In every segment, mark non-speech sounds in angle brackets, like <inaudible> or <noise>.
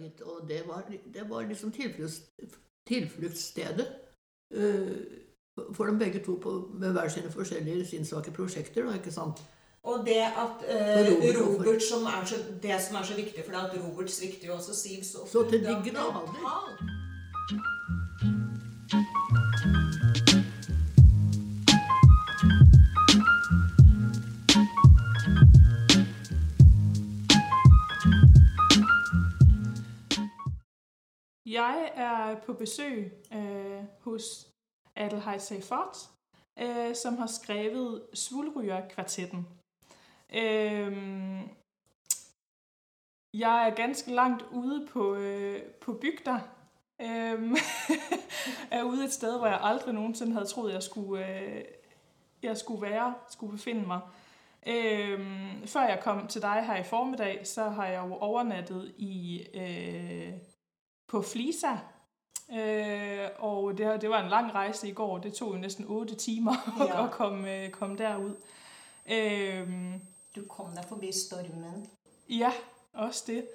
Ja. Og det var, det var liksom tilflukts, tilfluktsstedet eh, for dem begge to på, med hver sine forskjellige sinnssvake prosjekter. Da, ikke sant? Og det at eh, Robert, Robert, som er så, det som er så viktig for deg, at Robert svikter jo også Siv så Så til de grader. Jeg er på besøg øh, hos Adelheid Seifert, øh, som har skrevet Svulryger-kvartetten. Øh, jeg er ganske langt ude på, øh, på bygder. Øh, <laughs> er ude et sted, hvor jeg aldrig nogensinde havde troet, jeg skulle, øh, jeg skulle være, skulle befinde mig. Øh, før jeg kom til dig her i formiddag, så har jeg jo overnattet i... Øh, på Flisa. Øh, og det, det var en lang rejse i går. Det tog jo næsten 8 timer <laughs> Ja. at komme, øh, komme derud. Øh, Du kom deg forbi stormen. ja, også det.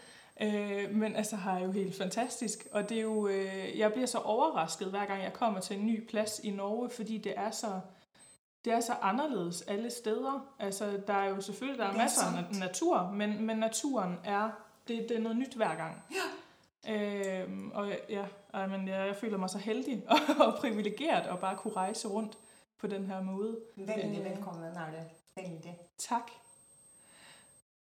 Øh, men altså har jo helt fantastisk. Og det er jo, øh, jeg bliver så overrasket, hver gang jeg kommer til en ny plads i Norge, fordi det er så, det er så anderledes alle steder. Altså, der er jo selvfølgelig der er er masser af natur, men, men naturen er, det, det er noget nyt hver gang. Øhm, og ja, men jeg, jeg føler mig så heldig <laughs> og privilegeret at bare kunne rejse rundt på den her måde. Veldig Eh. velkommen er det. Veldig. Tak.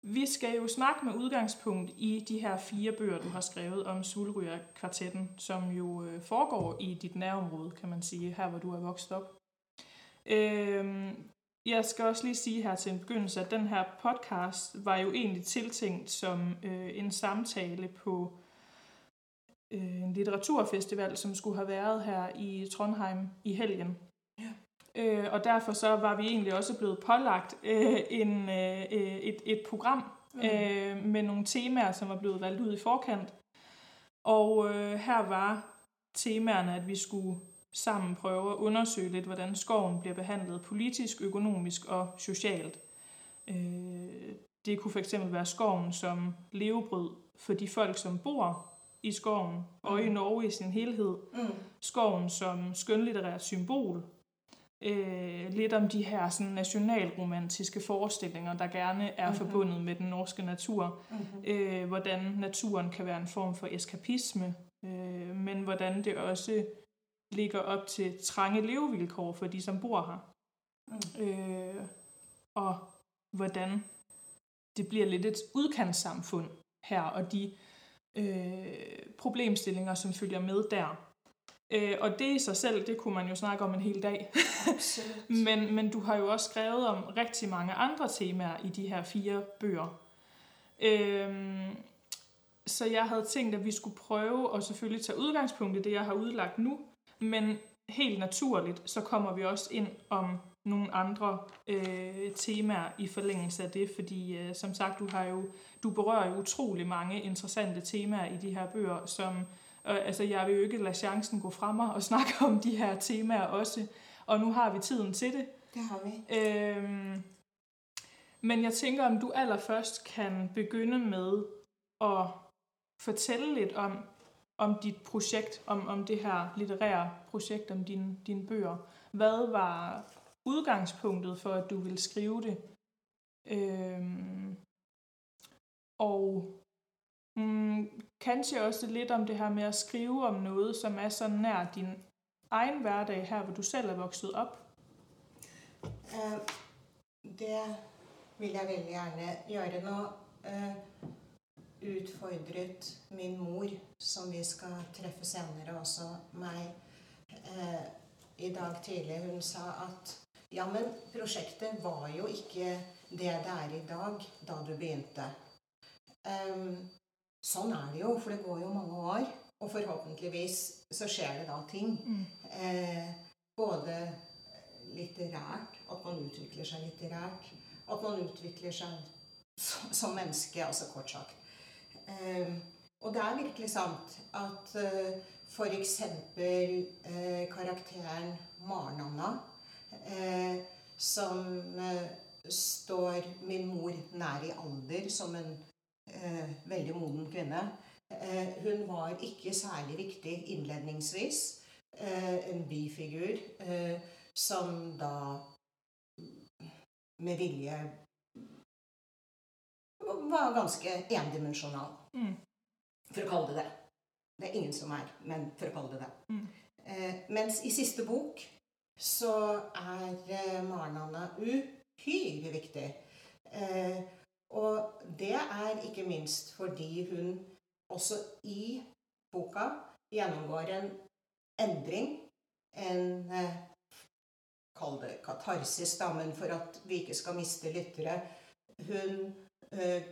Vi skal jo snakke med udgangspunkt i de her fire bøger, du har skrevet om Sulryger-kvartetten, som jo øh, foregår i dit nærområde, kan man sige, her hvor du er vokset op. Øhm, jeg skal også lige sige her til en begyndelse, at den her podcast var jo egentlig tiltænkt som øh, en samtale på øh, en litteraturfestival, som skulle have været her i Trondheim i helgen. Øh, og derfor så var vi egentlig også blevet pålagt øh, en, øh, øh, et, et program Mm. øh, med nogle temaer, som var blevet valgt ud i forkant. Og øh, her var temaerne, at vi skulle sammen prøve at undersøge lidt, hvordan skoven bliver behandlet politisk, økonomisk og socialt. Øh, det kunne fx være skoven som levebrød for de folk, som bor i skoven, og i Norge i sin helhed Mm. skoven som skønlitterært symbol. Øh, lidt om de her sådan, nationalromantiske forestillinger, der gerne er Mhm. mm-hmm. forbundet med den norske natur. Mhm. Øh, hvordan naturen kan være en form for eskapisme, øh, men hvordan det også ligger op til trange levevilkår for de, som bor her. Mm. Øh, og hvordan det bliver lidt et udkantssamfund her, og de øh, problemstillinger, som følger med der. Øh, og det i sig selv, det kunne man jo snakke om en hel dag. <laughs> Men, men du har jo også skrevet om rigtig mange andre temaer i de her fire bøger. Øhm, så jeg havde tænkt, at vi skulle prøve at selvfølgelig tage udgangspunkt i det, jeg har udlagt nu, men helt naturligt, så kommer vi også ind om nogle andre øh, temaer i forlængelse af det, fordi øh, som sagt, du har jo du berører jo utrolig mange interessante temaer i de her bøger, som øh, altså jeg vil jo ikke lade chancen gå fra mig og snakke om de her temaer også, og nu har vi tiden til det. Det har vi. Øhm, men jeg tænker, om du allerførst kan begynde med at fortælle lidt om, om dit projekt, om, om det her litterære projekt, om dine, din bøger. Hvad var udgangspunktet for, at du vil skrive det? Øhm, og mm, kanskje også lidt om det her med at skrive om noget, som er så nær din egen hverdag her, hvor du selv er vokset op. Uh, Det vil jeg veldig gjerne gjøre nå. Uh, Utfordret min mor, som vi skal treffe senere, også meg, uh, i dag tidlig. Hun sa at ja, men prosjektet var jo ikke det det er i dag, da du begynte. Um, sånn er det jo, for det går jo mange år. Og forhåpentligvis så skjer det da ting. Eh, både litterært, at man utvikler seg litterært, at man utvikler seg som, menneske, altså kort sagt. Eh, og det er virkelig sant at eh, eksempel eh, karakteren Maren-Anna, eh, som eh, står min mor nær i alder som en eh, veldig moden kvinne, Eh, hun var ikke særlig viktig innledningsvis. Eh, en bifigur eh, som da med vilje var ganske endimensjonal. Mm. For å kalle det det. Det er ingen som er, men for å kalle det det. Mm. Eh, mens i siste bok så er eh, Maren Anna uhyre viktig. Eh, og det er ikke minst fordi hun også i boka gjennomgår en endring. En eh, Kall det katarsis, da, men for at vi ikke skal miste lyttere. Hun eh,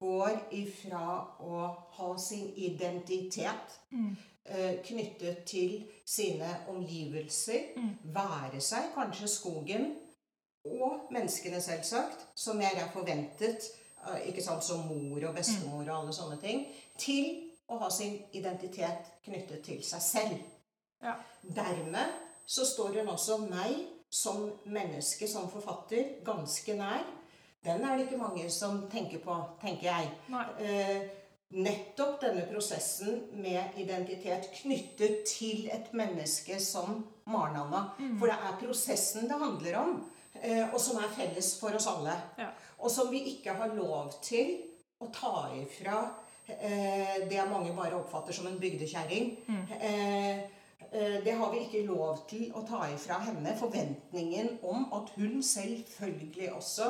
går ifra å ha sin identitet Mm. Eh, knyttet til sine omgivelser, Mm. være seg kanskje skogen og menneskene, selvsagt, som mer er forventet, eh, ikke sant, som mor og bestemor og alle sånne ting, til å ha sin identitet knyttet til seg selv. Ja. Dermed så står hun også meg som menneske, som forfatter, ganske nær. Den er det ikke mange som tenker på, tenker jeg. Nei. Eh, nettopp denne prosessen med identitet knyttet til et menneske som Maren-Anna. Mm. For det er prosessen det handler om, eh, og som er felles for oss alle. Ja. Og som vi ikke har lov til å ta ifra eh, det mange bare oppfatter som en bygdekjerring. Mm. Eh, det har vi ikke lov til å ta ifra henne. Forventningen om at hun selvfølgelig også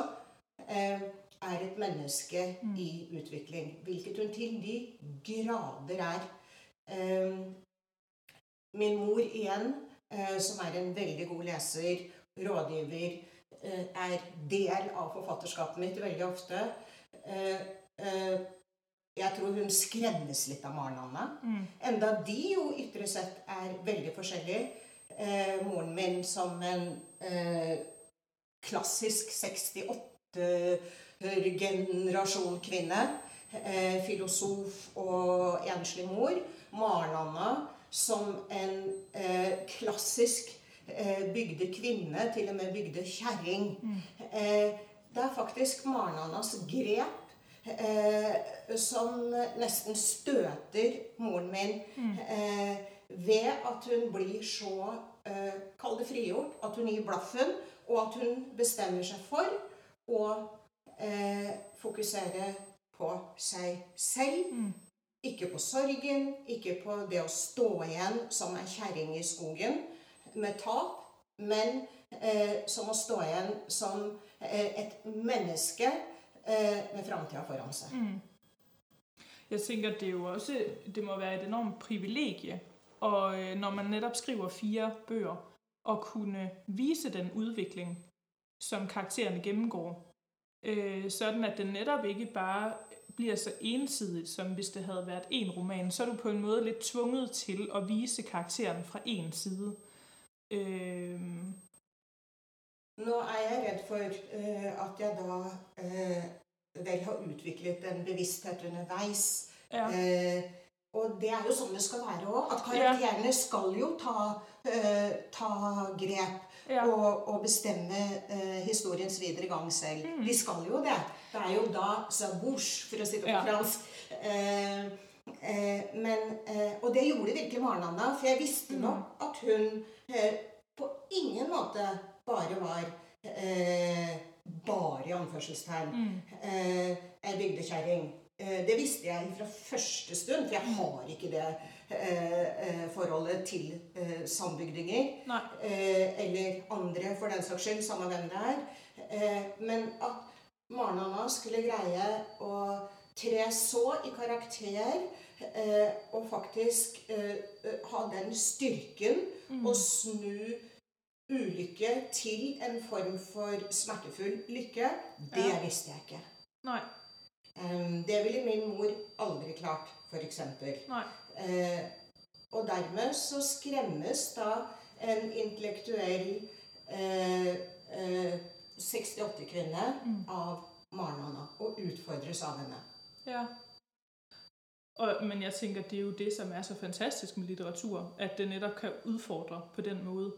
er et menneske mm. i utvikling. Hvilket hun til de grader er. Ehm, min mor igjen, eh, som er en veldig god leser, rådgiver, eh, er del av forfatterskapet mitt veldig ofte. Eh, jeg tror hun skremmes litt av Maren Anna. Mm. Enda de jo ytre sett er veldig forskjellige. moren min som en klassisk 68 generasjon kvinne. Eh, filosof og enslig mor. Maren Anna som en eh, klassisk eh, bygde kvinne, til og med bygde kjerring. Mm. det er faktisk Maren Annas grep som nesten støter moren min mm. ved at hun blir så Kall det frigjort. At hun gir blaffen, og at hun bestemmer seg for å eh, fokusere på seg selv. Mm. Ikke på sorgen, ikke på det å stå igjen som ei kjerring i skogen med tap, men eh, som å stå igjen som eh, et menneske eh, med framtida foran seg. Mm. Jeg at det jo også, det må være et enormt privilegium. og øh, når man netop skriver fire bøker, å kunne vise den utvikling som karakterene gennemgår, øh, sådan at det netop ikke bare bliver så ensidigt, som hvis det havde været en roman, så er du på en måde lidt tvunget til at vise karakteren fra en side. Øh, Nå er jeg redd for øh, at jeg da øh, vel har utviklet en bevissthet underveis. ja. Øh, og det er jo sånn det skal være òg. At karakterene skal jo ta, øh, ta grep ja. og, og bestemme eh, historiens videre gang selv. Mm. De skal jo det. Det er jo da sa bouche, for å si det på Ja. fransk. Eh, eh, men, eh, og det gjorde virkelig Maren for jeg visste Mm. nok at hun eh, på ingen måte bare var eh, Bare i anførselstegn. Mm. Eh, ei bygdekjerring. Eh, det visste jeg fra første stund, for jeg har ikke det forholdet til eh, sambygdinger. Eh, eller andre, for den saks skyld, samme hvem det er. Eh, men at Maren Anna skulle greie å tre så i karakter eh, og faktisk eh, eh, ha den styrken Mm. snu ulykke til en form for smertefull lykke, det Ja. visste jeg ikke. Nei. Det ville min mor aldri klart, f.eks. Eh, og dermed så skremmes da en intellektuell eh, eh, 68-kvinne Mm. av Maren Anna og utfordres av henne. Ja. Og, men jeg tænker, det er jo det, som er så fantastisk med litteratur, at det netop kan utfordre på den måde.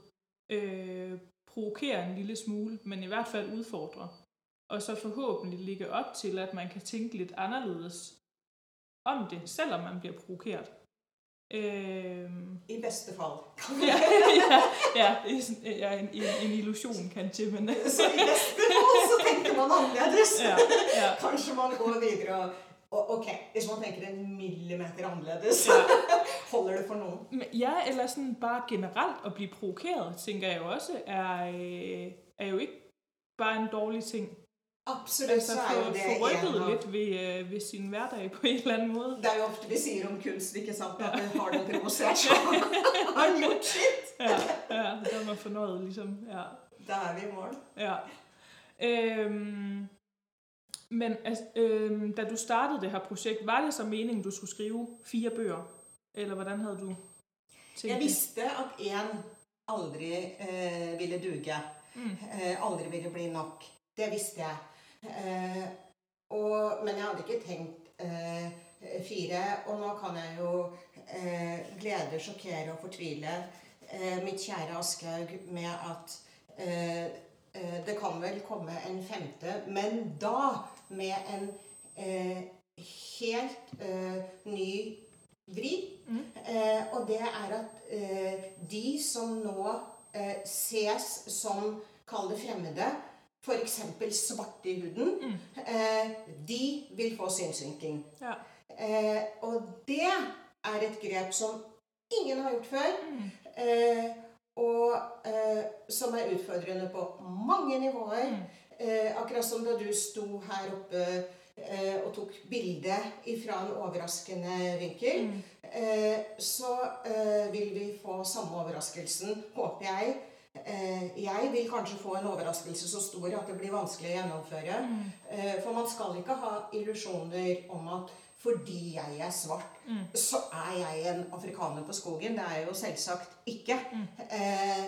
Øh, provokere en lille smule, men i hvert fall utfordre. Og så forhåpentlig ligge opp til, at man kan tenke litt annerledes om det, selv om man blir provokeret. Øhm, I beste fall. ja, ja, ja, ja en, en, illusion kanskje, men <laughs> Så i beste fall så tenker man annerledes. <laughs> Kanskje man går videre og ok, hvis man tenker en millimeter annerledes, <laughs> holder det for noen. Ja, eller sånn bare generelt å bli provokeret, tenker jeg jo også, er, øh, er jo ikke bare en dårlig ting. Absolutt Altså så er få, jo det av lidt ved, ved sin hverdag på en eller annen måte. Det er jo ofte vi sier om kunst, ikke sant? At det har den provosert, <laughs> så har den gjort sitt. Ja, ja, da er man fornøyd, liksom. Ja, Da er vi i mål. ja. Øhm, men øhm, da du startet det her prosjekt, var det så meningen, du skulle skrive fire bøger? Eller hvordan havde du tænkt Jeg visste at én aldri øh, ville duge. Mm. Øh, aldri ville bli nok. Det visste jeg. Eh, og, men jeg hadde ikke tenkt eh, fire. Og nå kan jeg jo eh, glede, sjokkere og fortvile eh, mitt kjære Aschehoug med at eh, eh, det kan vel komme en femte, men da med en eh, helt eh, ny vri. Mm. Eh, og det er at eh, de som nå ses som, kall det fremmede, f.eks. svarte i huden, Mm. eh, de vil få synssynking. Ja. Eh, og det er et grep som ingen har gjort før, Mm. eh, og eh, som er utfordrende på mange nivåer. Mm. Eh, akkurat som da du sto her oppe eh, og tok bilde fra en overraskende vinkel, Mm. eh, så eh, vil vi få samme overraskelsen, håper jeg. Eh, jeg vil kanskje få en overraskelse så stor at det blir vanskelig å gjennomføre. Mm. Eh, for man skal ikke ha illusjoner om at fordi jeg er svart, Mm. så er jeg en afrikaner på skogen. Det er jeg jo selvsagt ikke. Mm. Eh,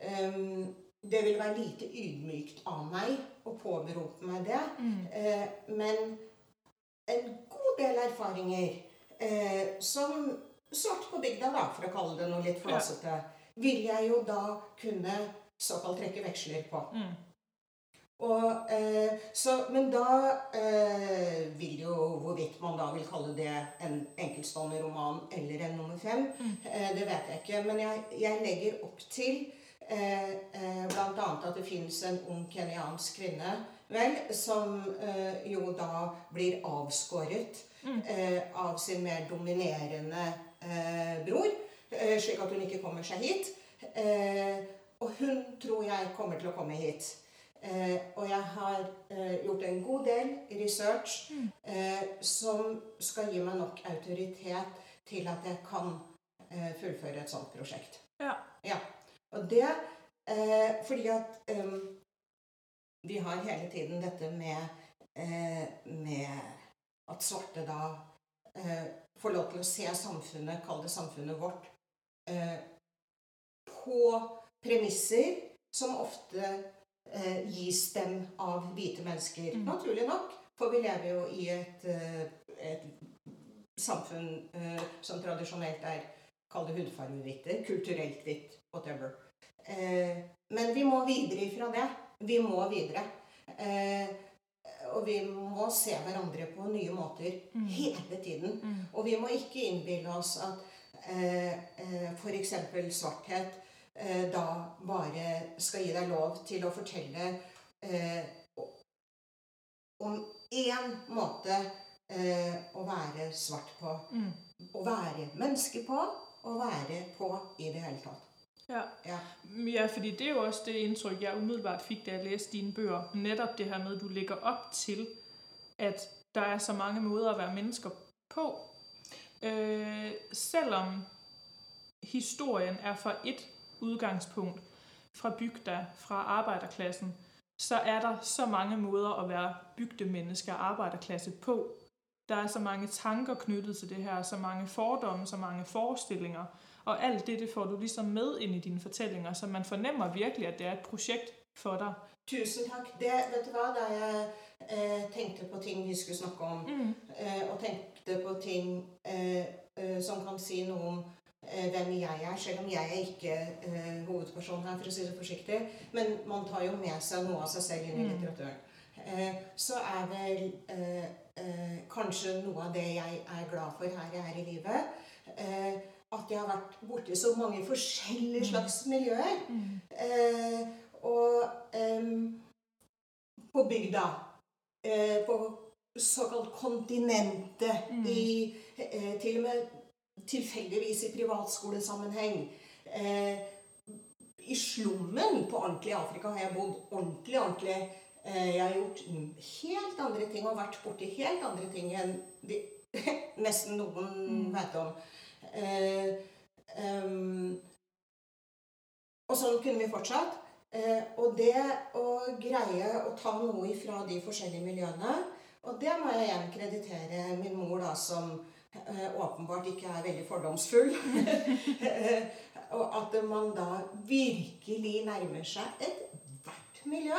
ehm, det vil være lite ydmykt av meg å påberope meg det. Mm. Eh, men en god del erfaringer eh, som svart på bygda, da, for å kalle det noe litt flåsete, vil jeg jo da kunne såkalt trekke veksler på. Mm. Og, eh, så, men da eh, vil jo hvorvidt man da vil kalle det en enkeltstående roman eller en nummer fem, Mm. eh, det vet jeg ikke. Men jeg, jeg legger opp til eh, eh, bl.a. at det finnes en ung kenyansk kvinne vel, som eh, jo da blir avskåret Mm. eh, av sin mer dominerende eh, bror, slik at hun ikke kommer seg hit. Eh, og hun tror jeg kommer til å komme hit. Eh, og jeg har eh, gjort en god del research Mm. eh, som skal gi meg nok autoritet til at jeg kan eh, fullføre et sånt prosjekt. Ja. Og det eh, fordi at eh, vi har hele tiden dette med, eh, med at svarte da eh, får lov til å se samfunnet, kall det samfunnet vårt, eh, på premisser som ofte eh, gis dem av hvite mennesker. Mm. Naturlig nok, for vi lever jo i et, eh, et samfunn eh, som tradisjonelt er Kall det hudfargehvite, kulturelt hvitt, whatever. Eh, men vi må videre ifra det. Vi må videre. Eh, og vi må se hverandre på nye måter Mm. hele tiden. Mm. Og vi må ikke innbille oss at eh, eh, f.eks. svarthet eh, da bare skal gi deg lov til å fortelle eh, om én måte eh, å være svart på. Mm. Å være menneske på, og være på i det hele tatt. Ja. Ja. ja, fordi det er jo også det indtryk, jeg umiddelbart fikk da jeg leste dine bøger. Netop det her med, at du legger opp til, at der er så mange måter å være mennesker på. Øh, selvom historien er fra et udgangspunkt, fra bygda, fra arbejderklassen, så er der så mange måder at være bygdemenneske og arbejderklasse på. Der er så mange tanker knyttet til det her, så mange fordomme, så mange forestillinger. Og alt det, det får du ligesom med ind i dine fortællinger, så man fornemmer virkelig, at det er et projekt for dig. Tusen takk. Det, vet du hva, da jeg eh, tenkte på ting vi skulle snakke om, Mm. eh, og tenkte på ting eh, eh, som kan si noe om eh, hvem jeg er, selv om jeg er ikke eh, hovedpersonen her, for å si det forsiktig. Men man tar jo med seg noe av seg selv inn i Mm. litteraturen. Eh, så er vel eh, eh, kanskje noe av det jeg er glad for her jeg er i livet. Eh, at jeg har vært borti så mange forskjellige slags miljøer. Eh, og på bygda, eh, på såkalt kontinentet, i, eh, til og med tilfeldigvis i privatskolesammenheng. Eh, I slummen på ordentlig Afrika har jeg bodd ordentlig, ordentlig. Eh, jeg har gjort helt andre ting og vært borti helt andre ting enn de, <laughs> nesten noen vet om. Eh, em, og sånn kunne vi fortsatt. Eh, og det å greie å ta noe ifra de forskjellige miljøene Og det må jeg igjen kreditere min mor, da, som eh, åpenbart ikke er veldig fordomsfull. <laughs> Og at man da virkelig nærmer seg ethvert miljø.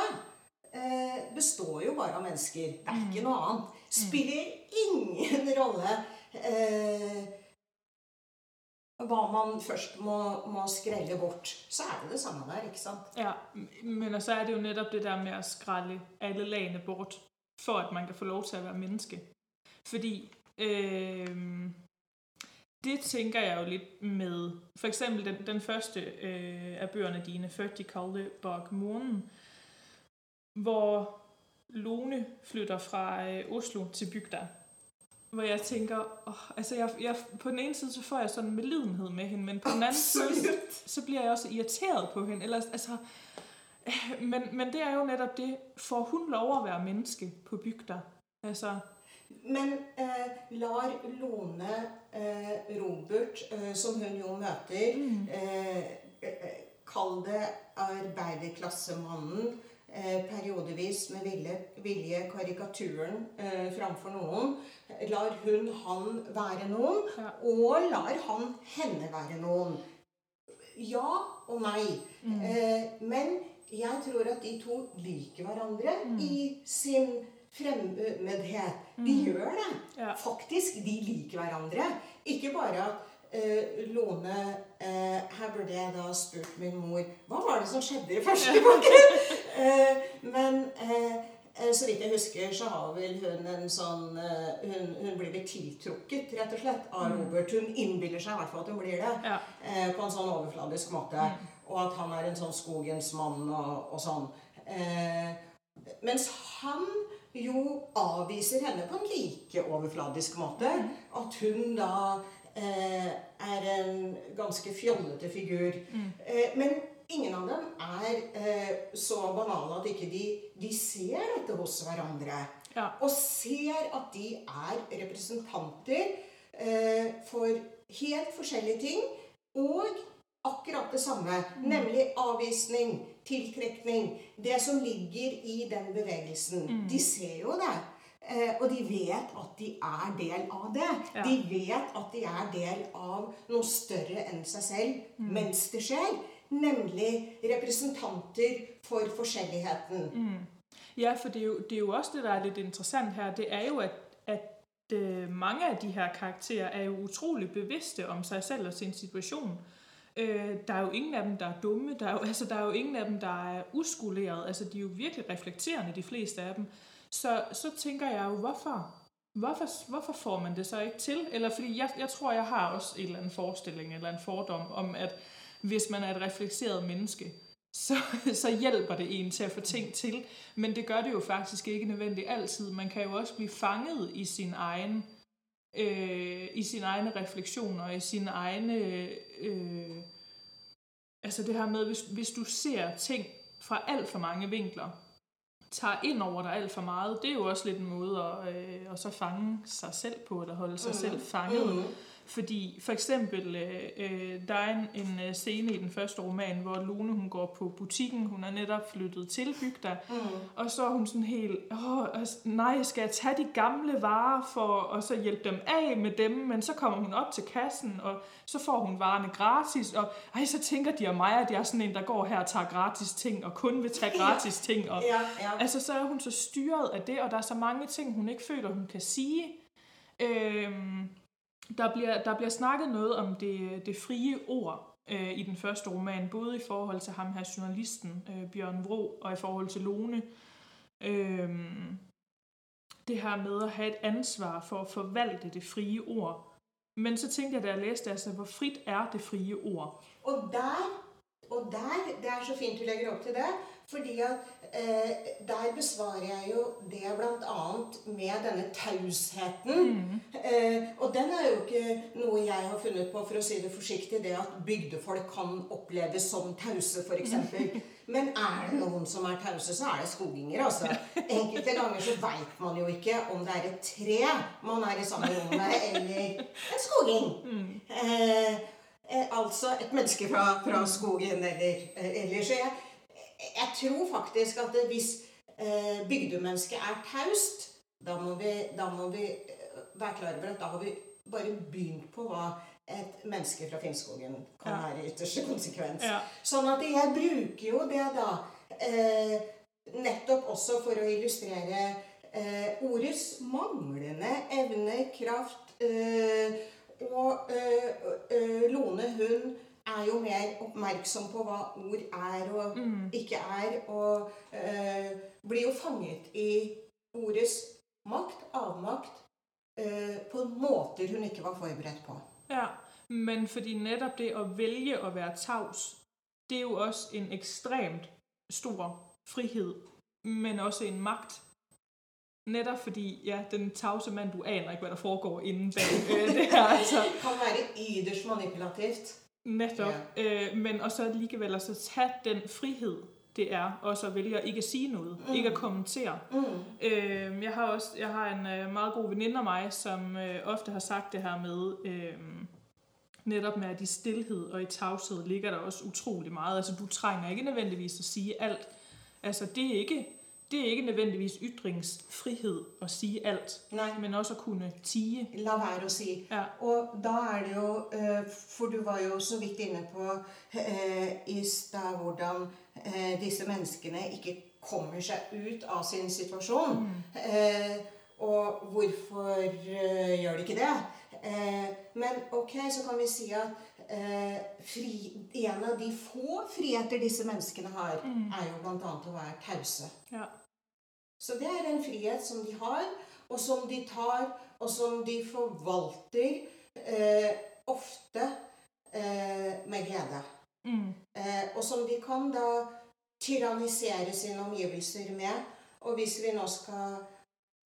Eh, består jo bare av mennesker. Det er ikke noe annet. Spiller ingen rolle eh, hva man først må, må skrelle bort. Så er det det samme der, ikke sant? Ja, men så er det jo netop det der med å skrelle alle lagene bort, for at man kan få lov til at være menneske. Fordi øh, det tænker jeg jo lidt med, for eksempel den, den første øh, af bøgerne dine, Født de kolde bak månen, hvor Lone flytter fra øh, Oslo til bygda. Hvor jeg tænker, åh, altså jeg, jeg, på den ene side så får jeg sådan en medlidenhed med hende, men på den anden side, så bliver jeg også irriteret på hende. Eller, altså, <laughs> men, men det er jo netop det, får hun lov å være menneske på bygda? Altså, Men eh, lar Lone eh, Robert, eh, som hun jo møter mm. eh, Kall det arbeiderklassemannen, eh, periodevis med vilje, vilje karikaturen eh, framfor noen. Lar hun han være noen, Ja. og lar han henne være noen. Ja og nei. Eh, men jeg tror at de to liker hverandre i sin fremmedhet. De gjør det. Ja. Faktisk, de liker hverandre. Ikke bare at eh, Lone eh, Her burde jeg da spurt min mor Hva var det som skjedde i første <laughs> boken? eh, men eh, eh, så vidt jeg husker, så har vel hun en sånn eh, hun, hun blir litt tiltrukket, rett og slett, av Robert. Hun innbiller seg i hvert fall at hun blir det. ja. På en sånn overfladisk måte. Og at han er en sånn skogens mann og, og sånn. Eh, mens han jo avviser henne på en like overfladisk måte. At hun da eh, er en ganske fjollete figur. Eh, men ingen av dem er eh, så banale at ikke de, de ser dette hos hverandre. Ja. Og ser at de er representanter eh, for helt forskjellige ting. Og akkurat det samme, nemlig avvisning, tiltrekning. Det som ligger i den bevegelsen. De ser jo det. Eh, og de vet at de er del av det. Ja. De vet at de er del av noe større enn seg selv mens det skjer. Nemlig representanter for forskjelligheten. Ja, for det er, jo, det er jo også det, der er litt interessant her. Det er jo, at, at øh, mange av de her karakterer er jo utrolig bevidste om seg selv og sin situation. Øh, der er jo ingen af dem, der er dumme. Der er, jo, <laughs> altså, der er jo ingen af dem, der er uskoleret. Altså, de er jo virkelig reflekterende, de fleste af dem. Så, så tænker jeg jo, hvorfor? Hvorfor, hvorfor får man det så ikke til? Eller fordi jeg, jeg tror, jeg har også en eller anden forestilling eller en fordom om, at hvis man er et reflekteret menneske, så, <laughs> så hjælper det en til at få ting til. Men det gør det jo faktisk ikke nødvendigt altid. Man kan jo også blive fanget i sin egen øh, i sine egne refleksioner, i sine egne øh, altså det her med, hvis, hvis du ser ting fra alt for mange vinkler, tager ind over dig alt for meget, det er jo også lidt en måde at, øh, at så fange sig selv på, eller holde sig mm. selv fanget. Mm. Fordi for eksempel, øh, øh, der er en, en øh, scene i den første roman, hvor Lone hun går på butikken, hun er netop flyttet til bygda, Mm. og så er hun sådan helt, åh, nej, skal jeg tage de gamle varer for at så hjælpe dem af med dem, men så kommer hun op til kassen, og så får hun varerne gratis, og ej, så tænker de om mig, at jeg er sådan en, der går her og tager gratis ting, og kun vil tage gratis ting, og Ja, ja. Altså, så er hun så styret af det, og der er så mange ting, hun ikke føler, hun kan sige. Øhm, der, bliver, der bliver snakket noget om det, det frie ord øh, i den første roman, både i forhold til ham her journalisten, øh, Bjørn Vro, og i forhold til Lone. Øh, det her med at have et ansvar for at forvalte det frie ord. Men så tænkte jeg, da jeg læste, altså, hvor frit er det frie ord? Og der, og der, det er så fint du legger opp til det, fordi at eh, der besvarer jeg jo det annet med denne tausheten. Eh, og den er jo ikke noe jeg har funnet på, for å si det forsiktig, det at bygdefolk kan oppleves som tause, f.eks. <laughs> Men er det noen som er tause, så er det skoginger, altså. Enkelte ganger så veit man jo ikke om det er et tre man er i samme rom med, eller en skoging. Eh, eh, altså et menneske fra, fra skogen eller eh, ellers. Så jeg, jeg tror faktisk at det, hvis eh, bygdemennesket er taust, da må vi, da må vi eh, være klar over at da har vi bare begynt på hva et menneske fra Finnskogen kan Ja. være i ytterste <laughs> konsekvens. Ja. Sånn at jeg bruker jo det da eh, nettopp også for å illustrere eh, ordets manglende evne, kraft. Eh, og eh, Lone hun er jo mer oppmerksom på hva ord er og ikke er, og eh, blir jo fanget i ordets makt, avmakt, eh, på måter hun ikke var forberedt på. Ja, men fordi netop det å velge å være tavs, det er jo også en ekstremt stor frihed, men også en makt. Netop fordi, ja, den tavse mand, du aner ikke, hva der foregår innen bak øh, det her, altså. <laughs> Kan være ytterst manipulativt. Netop. Øh, men og så alligevel at så tage den frihed, det er også at vælge at ikke at sige noget, mm. ikke at kommentere. Mm. Øh, jeg har også jeg har en øh, meget god veninde af mig, som øh, ofte har sagt det her med, øh, netop med at i stillhed og i tavshed ligger der også utrolig meget. Altså du trænger ikke nødvendigvis at sige alt. Altså det er ikke, det er ikke nødvendigvis ytringsfrihed at sige alt, Nei. men også at kunne tige. La være å si. Ja. Og da er det jo eh, For du var jo så vidt inne på eh, i stad hvordan eh, disse menneskene ikke kommer seg ut av sin situasjon. Eh, og hvorfor gjør de ikke det? Men ok, så kan vi si at eh, fri, en av de få friheter disse menneskene har, er jo bl.a. å være tause. Ja. Så det er en frihet som de har, og som de tar, og som de forvalter eh, ofte eh, med glede. Mm. Eh, og som de kan da tyrannisere sine omgivelser med. Og hvis vi nå skal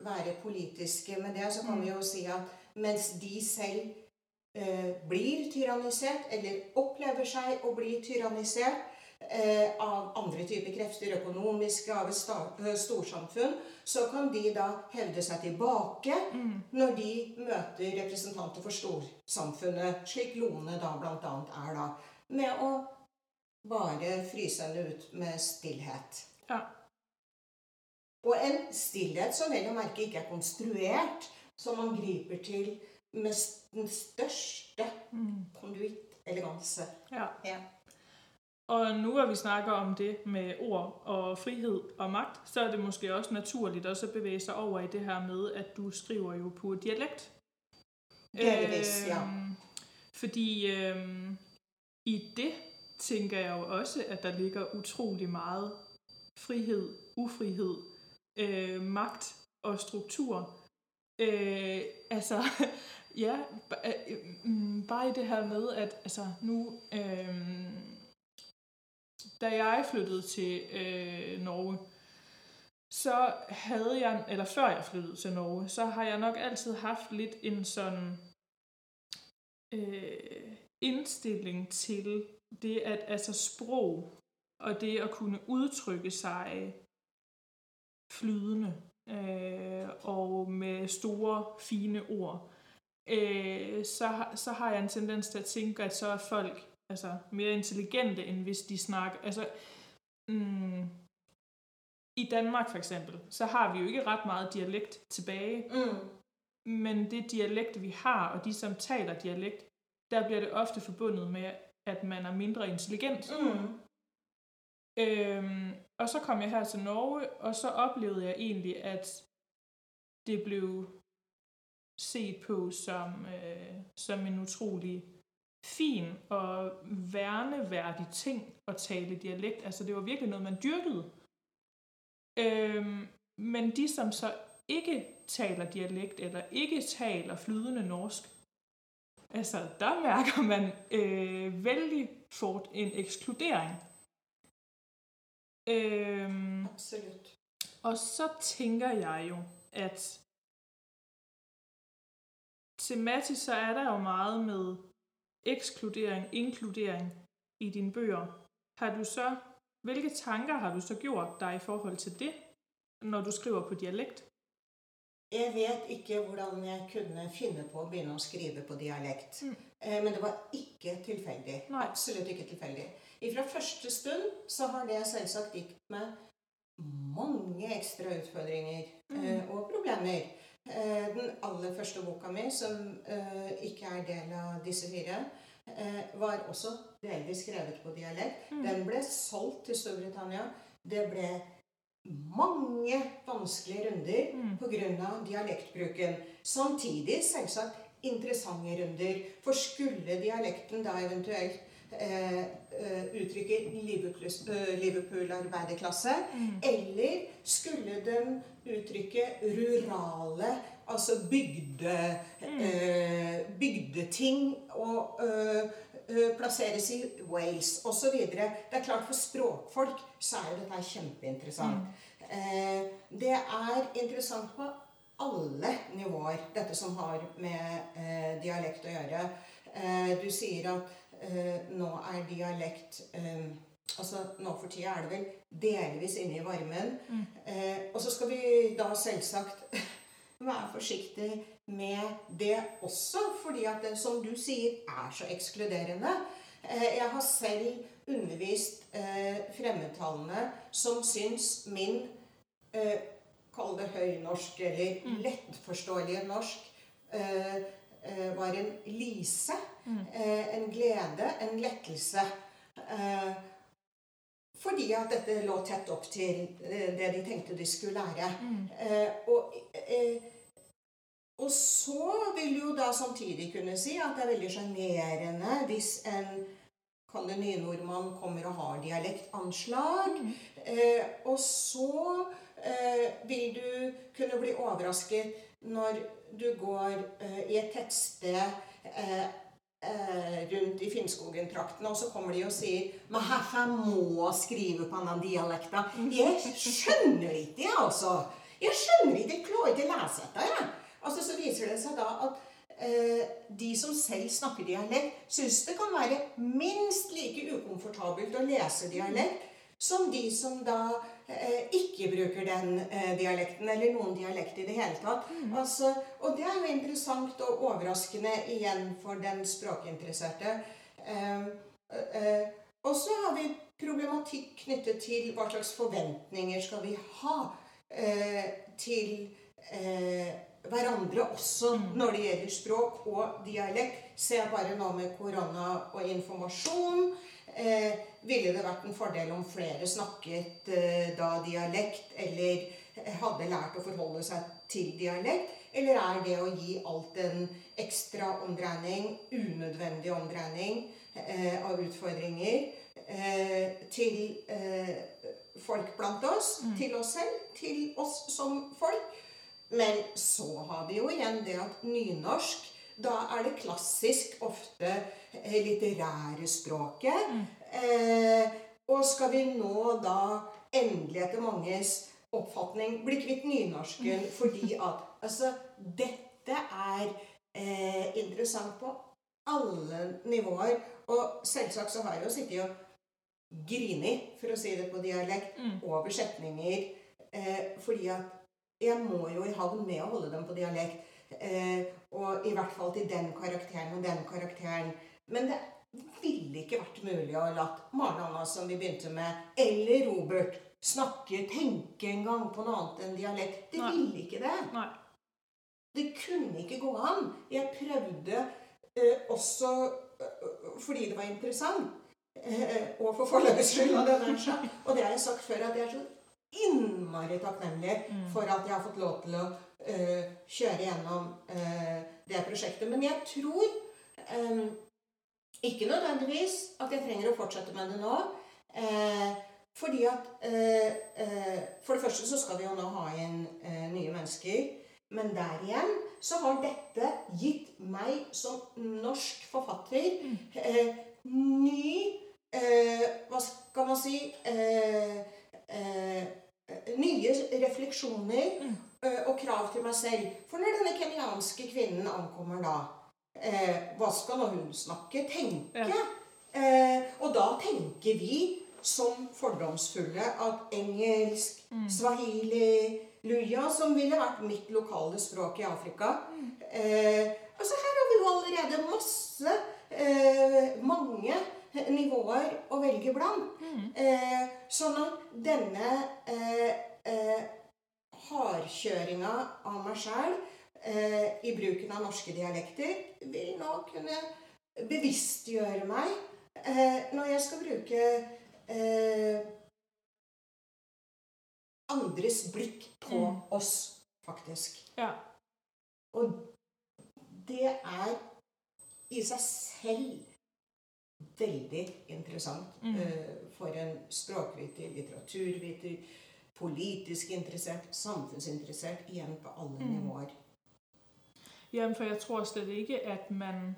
være politiske med det, så kan vi jo si at mens de selv eh, blir tyrannisert, eller opplever seg å bli tyrannisert av andre typer krefter, økonomiske, av et eh, storsamfunn, så kan de da hevde seg tilbake når de møter representanter for storsamfunnet, slik Lone da annet er da, med å bare fryse henne ut med stillhet. Ja. Og en stillhet som vel å merke ikke er konstruert, som man griper til med den største konduitt-eleganse. Ja. Ja. Og nu hvor vi snakker om det med ord og frihed og magt, så er det måske også naturligt også at bevæge sig over i det her med, at du skriver jo på dialekt. Delvis, ja. Fordi øh, i det tænker jeg jo også, at der ligger utrolig meget frihed, ufrihed, øh, magt og struktur. Øh, altså, <laughs> ja, øh, mm, bare i det her med, at altså, nu, øh, da jeg flyttede til øh, Norge, så havde jeg, eller før jeg flyttede til Norge, så har jeg nok altid haft lidt en sådan øh, indstilling til det at altså sprog og det at kunne udtrykke sig flydende øh, og med store fine ord, øh, så, så har jeg en tendens til at tænke, at så er folk altså, mere intelligente, end hvis de snakker. Altså, mm, I Danmark for eksempel, så har vi jo ikke ret meget dialekt tilbage. Mm. Men det dialekt, vi har, og de, som taler dialekt, der bliver det ofte forbundet med, at man er mindre intelligent. Mm. Øhm, og så kom jeg her til Norge, og så oplevede jeg egentlig, at det blev set på som, øh, som en utrolig fin og værneværdig ting at tale dialekt. Altså det var virkelig noget, man dyrkede. Øhm, men de, som så ikke taler dialekt eller ikke taler flydende norsk, altså der mærker man øh, vældig fort en ekskludering. Øhm, Absolut. og så tænker jeg jo, at tematisk så er der jo meget med ekskludering, inkludering i dine bøger. Har du så, hvilke tanker har du så gjort deg i forhold til det, når du skriver på dialekt? Jeg vet ikke hvordan jeg kunne finne på å begynne å skrive på dialekt. Mm. Eh, Men det var ikke tilfeldig. Nei. Absolutt ikke tilfeldig. Fra første stund så har det selvsagt gitt meg mange ekstra utfordringer Mm. eh, og problemer. Eh, den aller første boka mi, som eh, ikke er del av disse fire, eh, var også delvis skrevet på dialekt. Mm. Den ble solgt til Storbritannia. Det ble mange vanskelige runder Mm. pga. dialektbruken. Samtidig selvsagt interessante runder. For skulle dialekten da eventuelt eh, eh, Liverpool- eh, Liverpool-arbeiderklasse, Mm. eller skulle den uttrykke rurale, altså bygde, Mm. eh, bygdeting og eh, plasseres i Wales osv. Det er klart for språkfolk så er jo dette kjempeinteressant. Eh, det er interessant på alle nivåer, dette som har med eh, dialekt å gjøre. Eh, du sier at eh, nå er dialekt eh, Altså, nå for tida er det vel delvis inne i varmen. Mm. Eh, og så skal vi da selvsagt <laughs> være forsiktig med det også, fordi at det, som du sier, er så ekskluderende. Eh, jeg har selv undervist eh, fremmedtalende som syns min eh, Kall det høynorsk eller Mm. lettforståelige norsk eh, var en lise. Mm. Eh, en glede, en lettelse. Eh, fordi at dette lå tett opp til eh, det de tenkte de skulle lære. Mm. Og, og så vil du jo da samtidig kunne si at det er veldig sjarmerende hvis en kall det nynordmann kommer og har dialektanslag. Mm. Eh, og så eh, vil du kunne bli overrasket når du går eh, i et tettsted rundt i Finnskogen-traktene, og så kommer de og sier Men jeg må skrive på denne dialekta. Jeg skjønner ikke det, altså. Jeg skjønner ikke, jeg klarer ikke å lese dette. jeg. Altså, så viser det seg da at eh, de som selv snakker dialekt, syns det kan være minst like ukomfortabelt å lese dialekt som de som da eh, ikke bruker den eh, dialekten, eller noen dialekt i det hele tatt. Altså, og det er jo interessant og overraskende igjen for den språkinteresserte. Eh, eh, og så har vi problematikk knyttet til hva slags forventninger skal vi ha eh, til eh, hverandre også når det gjelder språk og dialekt. Se bare nå med korona og informasjon. Eh, ville det vært en fordel om flere snakket eh, da dialekt, eller hadde lært å forholde seg til dialekt? Eller er det å gi alt en ekstra omdreining, unødvendig omdreining eh, av utfordringer, eh, til eh, folk blant oss, til oss selv, til oss som folk? Men så har vi jo igjen det at nynorsk Da er det klassisk ofte litterære språket. Mm. og skal vi nå da endelig etter manges oppfatning bli kvitt nynorsken fordi at Altså, dette er eh, interessant på alle nivåer. Og selvsagt så har jeg jo sittet og grini, for å si det på dialekt, Mm. over setninger. Eh, fordi at jeg må jo i havn med å holde dem på dialekt. Eh, og i hvert fall til den karakteren og den karakteren. Men det ville ikke vært mulig å latt Maren Anna, som vi begynte med, eller Robert snakke, tenke en gang på noe annet enn dialekt. Det Nei. ville ikke det. Nei. Det kunne ikke gå an. Jeg prøvde eh, også eh, fordi det var interessant. Eh, og for forlagets skyld. Og, det har jeg sagt før, at jeg er så innmari takknemlig Mm. for at jeg har fått lov til å eh, kjøre gjennom eh, det prosjektet. Men jeg tror eh, ikke nødvendigvis at jeg trenger å fortsette med det nå. Eh, fordi at eh, eh, For det første så skal vi jo nå ha inn eh, nye mennesker. Men der igjen så har dette gitt meg som norsk forfatter eh, ny eh, Hva skal man si eh, eh, Nye refleksjoner eh, og krav til meg selv. For når denne kenyanske kvinnen ankommer da, eh, hva skal hun snakke? Tenke? Ja. Eh, og da tenker vi som fordomsfulle at engelsk, swahili, luya, som ville vært mitt lokale språk i Afrika eh, altså Her har vi jo allerede masse, eh, mange nivåer å velge blant. Eh, sånn at denne eh, eh, hardkjøringa av meg sjæl i bruken av norske dialekter vil nå kunne bevisstgjøre meg eh, når jeg skal bruke eh, andres blikk på Mm. oss, faktisk. Ja. Og det er i seg selv veldig interessant Mm. eh, for en språkviter, litteraturviter, politisk interessert, samfunnsinteressert, igjen på alle Mm. nivåer. Jamen, for jeg tror slet ikke, at man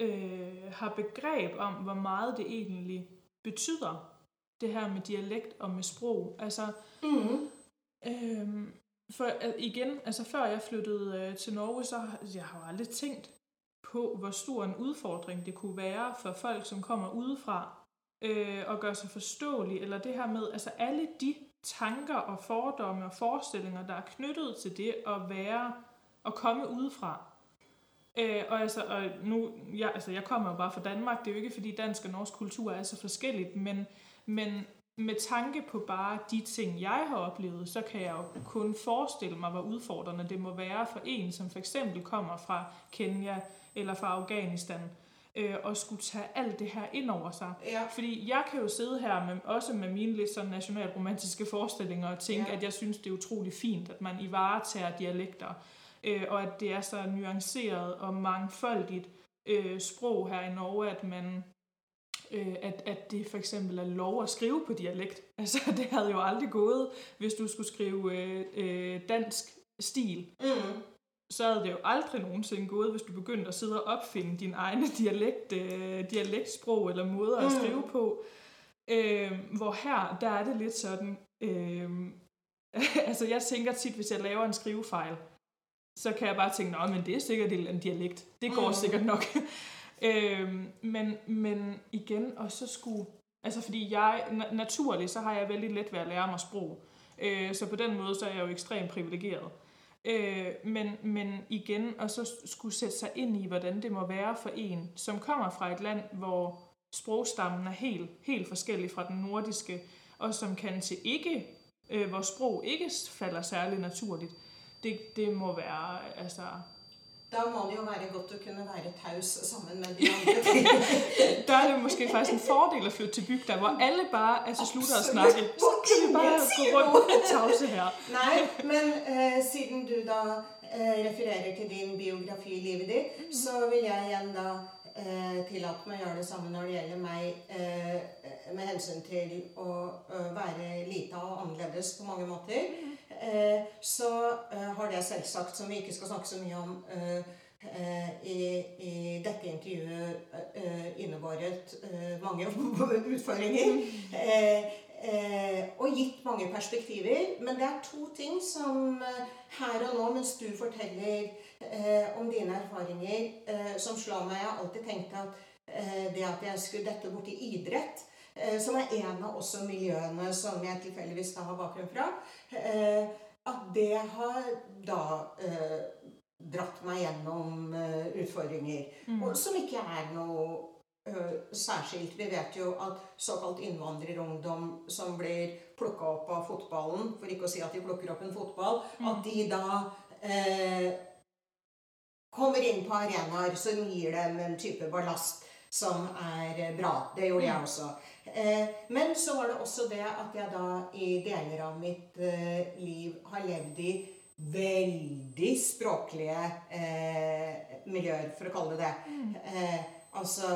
øh, har begreb om, hvor meget det egentlig betyder, det her med dialekt og med sprog. Altså, Mm. Øhm, for øh, igen, altså før jeg flyttede øh, til Norge, så jeg har jeg aldrig tænkt på, hvor stor en udfordring det kunne være for folk, som kommer udefra, øh, og gøre sig forståelige, eller det her med, altså alle de tanker og fordomme og forestillinger, der er knyttet til det at være, at komme udefra. Øh, og altså, og nu, jeg, altså, jeg kommer jo bare fra Danmark, det er jo ikke, fordi dansk og norsk kultur er så forskelligt, men, men med tanke på bare de ting, jeg har oplevet, så kan jeg jo kun forestille mig, hvor udfordrende det må være for en, som for eksempel kommer fra Kenya eller fra Afghanistan, øh, og skulle tage alt det her ind over sig. Ja. Fordi jeg kan jo sidde her med, også med mine lidt sådan nationalromantiske forestillinger og tænke, Ja. ja. at jeg synes, det er utrolig fint, at man i varetager dialekter, øh, og at det er så nuanceret og mangfoldigt øh, sprog her i Norge, at man øh, at, at det for eksempel er lov at skrive på dialekt. <laughs> Altså, det havde jo aldrig gået, hvis du skulle skrive øh, øh, dansk stil. Mm. Så havde det jo aldrig nogensinde gået, hvis du begyndte at sidde og opfinde din egne <laughs> dialekt, øh, dialektsprog eller måder at Mm. skrive på. Øh, hvor her, der er det lidt sådan... Øh, <laughs> altså, jeg tænker tit, hvis jeg laver en skrivefejl, så kan jeg bare tænke, nå, men det er sikkert en dialekt. Det går Mm. sikkert nok. <laughs> øhm, men, men igen, og så skulle... Altså, fordi jeg, na- naturligt, så har jeg vældig let ved at lære mig sprog. Øh, så på den måde, så er jeg jo ekstremt privilegeret. Øh, men, men igen, og så skulle sætte sig ind i, hvordan det må være for en, som kommer fra et land, hvor sprogstammen er helt, helt forskellig fra den nordiske, og som kan til ikke, øh, hvor sprog ikke falder særlig naturligt. Det, det må være, altså... Da må det jo være godt å kunne være taus sammen med de andre. <laughs> da er det måske faktisk en fordel å flytte til bygda, hvor alle bare altså, slutter å snakke. Så kan vi bare gå rundt noget. med her. Nei, men uh, siden du da uh, refererer til din biografi i livet ditt, så vil jeg igjen da eh, tillate meg å gjøre det samme når det gjelder meg eh, med hensyn til å eh, være lita og annerledes på mange måter. Eh, så eh, har det selvsagt, som vi ikke skal snakke så mye om eh, i, i dette intervjuet, innebåret mange <laughs> utfordringer. Og gitt mange perspektiver. Men det er to ting som her og nå, mens du forteller eh, om dine erfaringer, eh, som slår meg. Jeg har alltid tenkt at eh, det at jeg skulle dette borti idrett, eh, som er en av også miljøene som jeg tilfeldigvis da har bakgrunn fra, eh, at det har da eh, dratt meg gjennom utfordringer. Og som ikke er noe særskilt. Vi vet jo at såkalt innvandrerungdom som blir plukka opp av fotballen, for ikke å si at de plukker opp en fotball, at de da eh, kommer inn på arenaer som gir dem en type ballast som er eh, bra. Det gjorde jeg også. Eh, men så var det også det at jeg da i deler av mitt eh, liv har levd i veldig språklige eh, miljøer, for å kalle det det. Eh, altså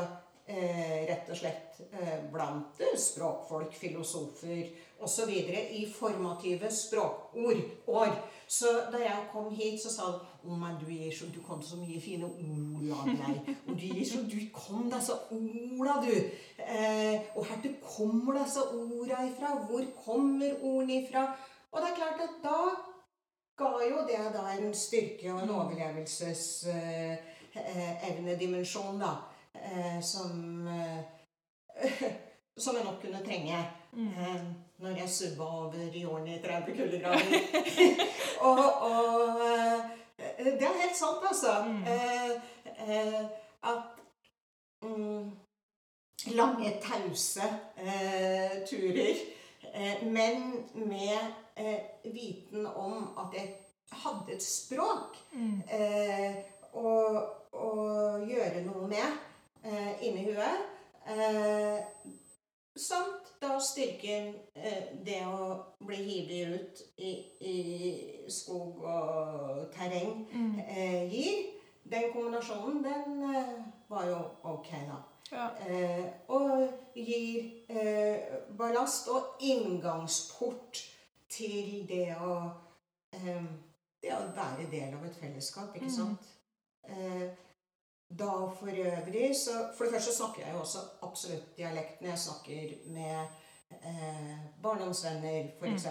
eh, rett og slett blant språkfolk, filosofer osv. i formative språkord. År. Så da jeg kom hit, så sa de oh, men du, gir så, du kom så mye fine ord av deg. <laughs> Og du, gir så, du kom disse orda, du. Eh, og du kommer disse orda ifra? Hvor kommer ordene ifra? Og det er klart at da ga jo det da en styrke og en overlevelsesevnedimensjon, da. Eh, som eh, <laughs> som jeg nok kunne trenge eh, når jeg subba over i årene i 30 kuldegrader. <laughs> og, og eh, det er helt sant, altså. Eh, eh, at mm, lange, tause eh, turer, eh, men med eh, viten om at jeg hadde et språk eh, å, å gjøre noe med inni huet. som da styrken eh, det å bli hivet ut i, i skog og terreng eh, gir. Den kombinasjonen, den eh, var jo ok, da. Ja. Eh, og gir eh, ballast og inngangsport til det å Det å være del av et fellesskap, ikke sant? Eh, da for øvrig så For det første snakker jeg jo også absolutt dialekten. Jeg snakker med eh, barndomsvenner, f.eks.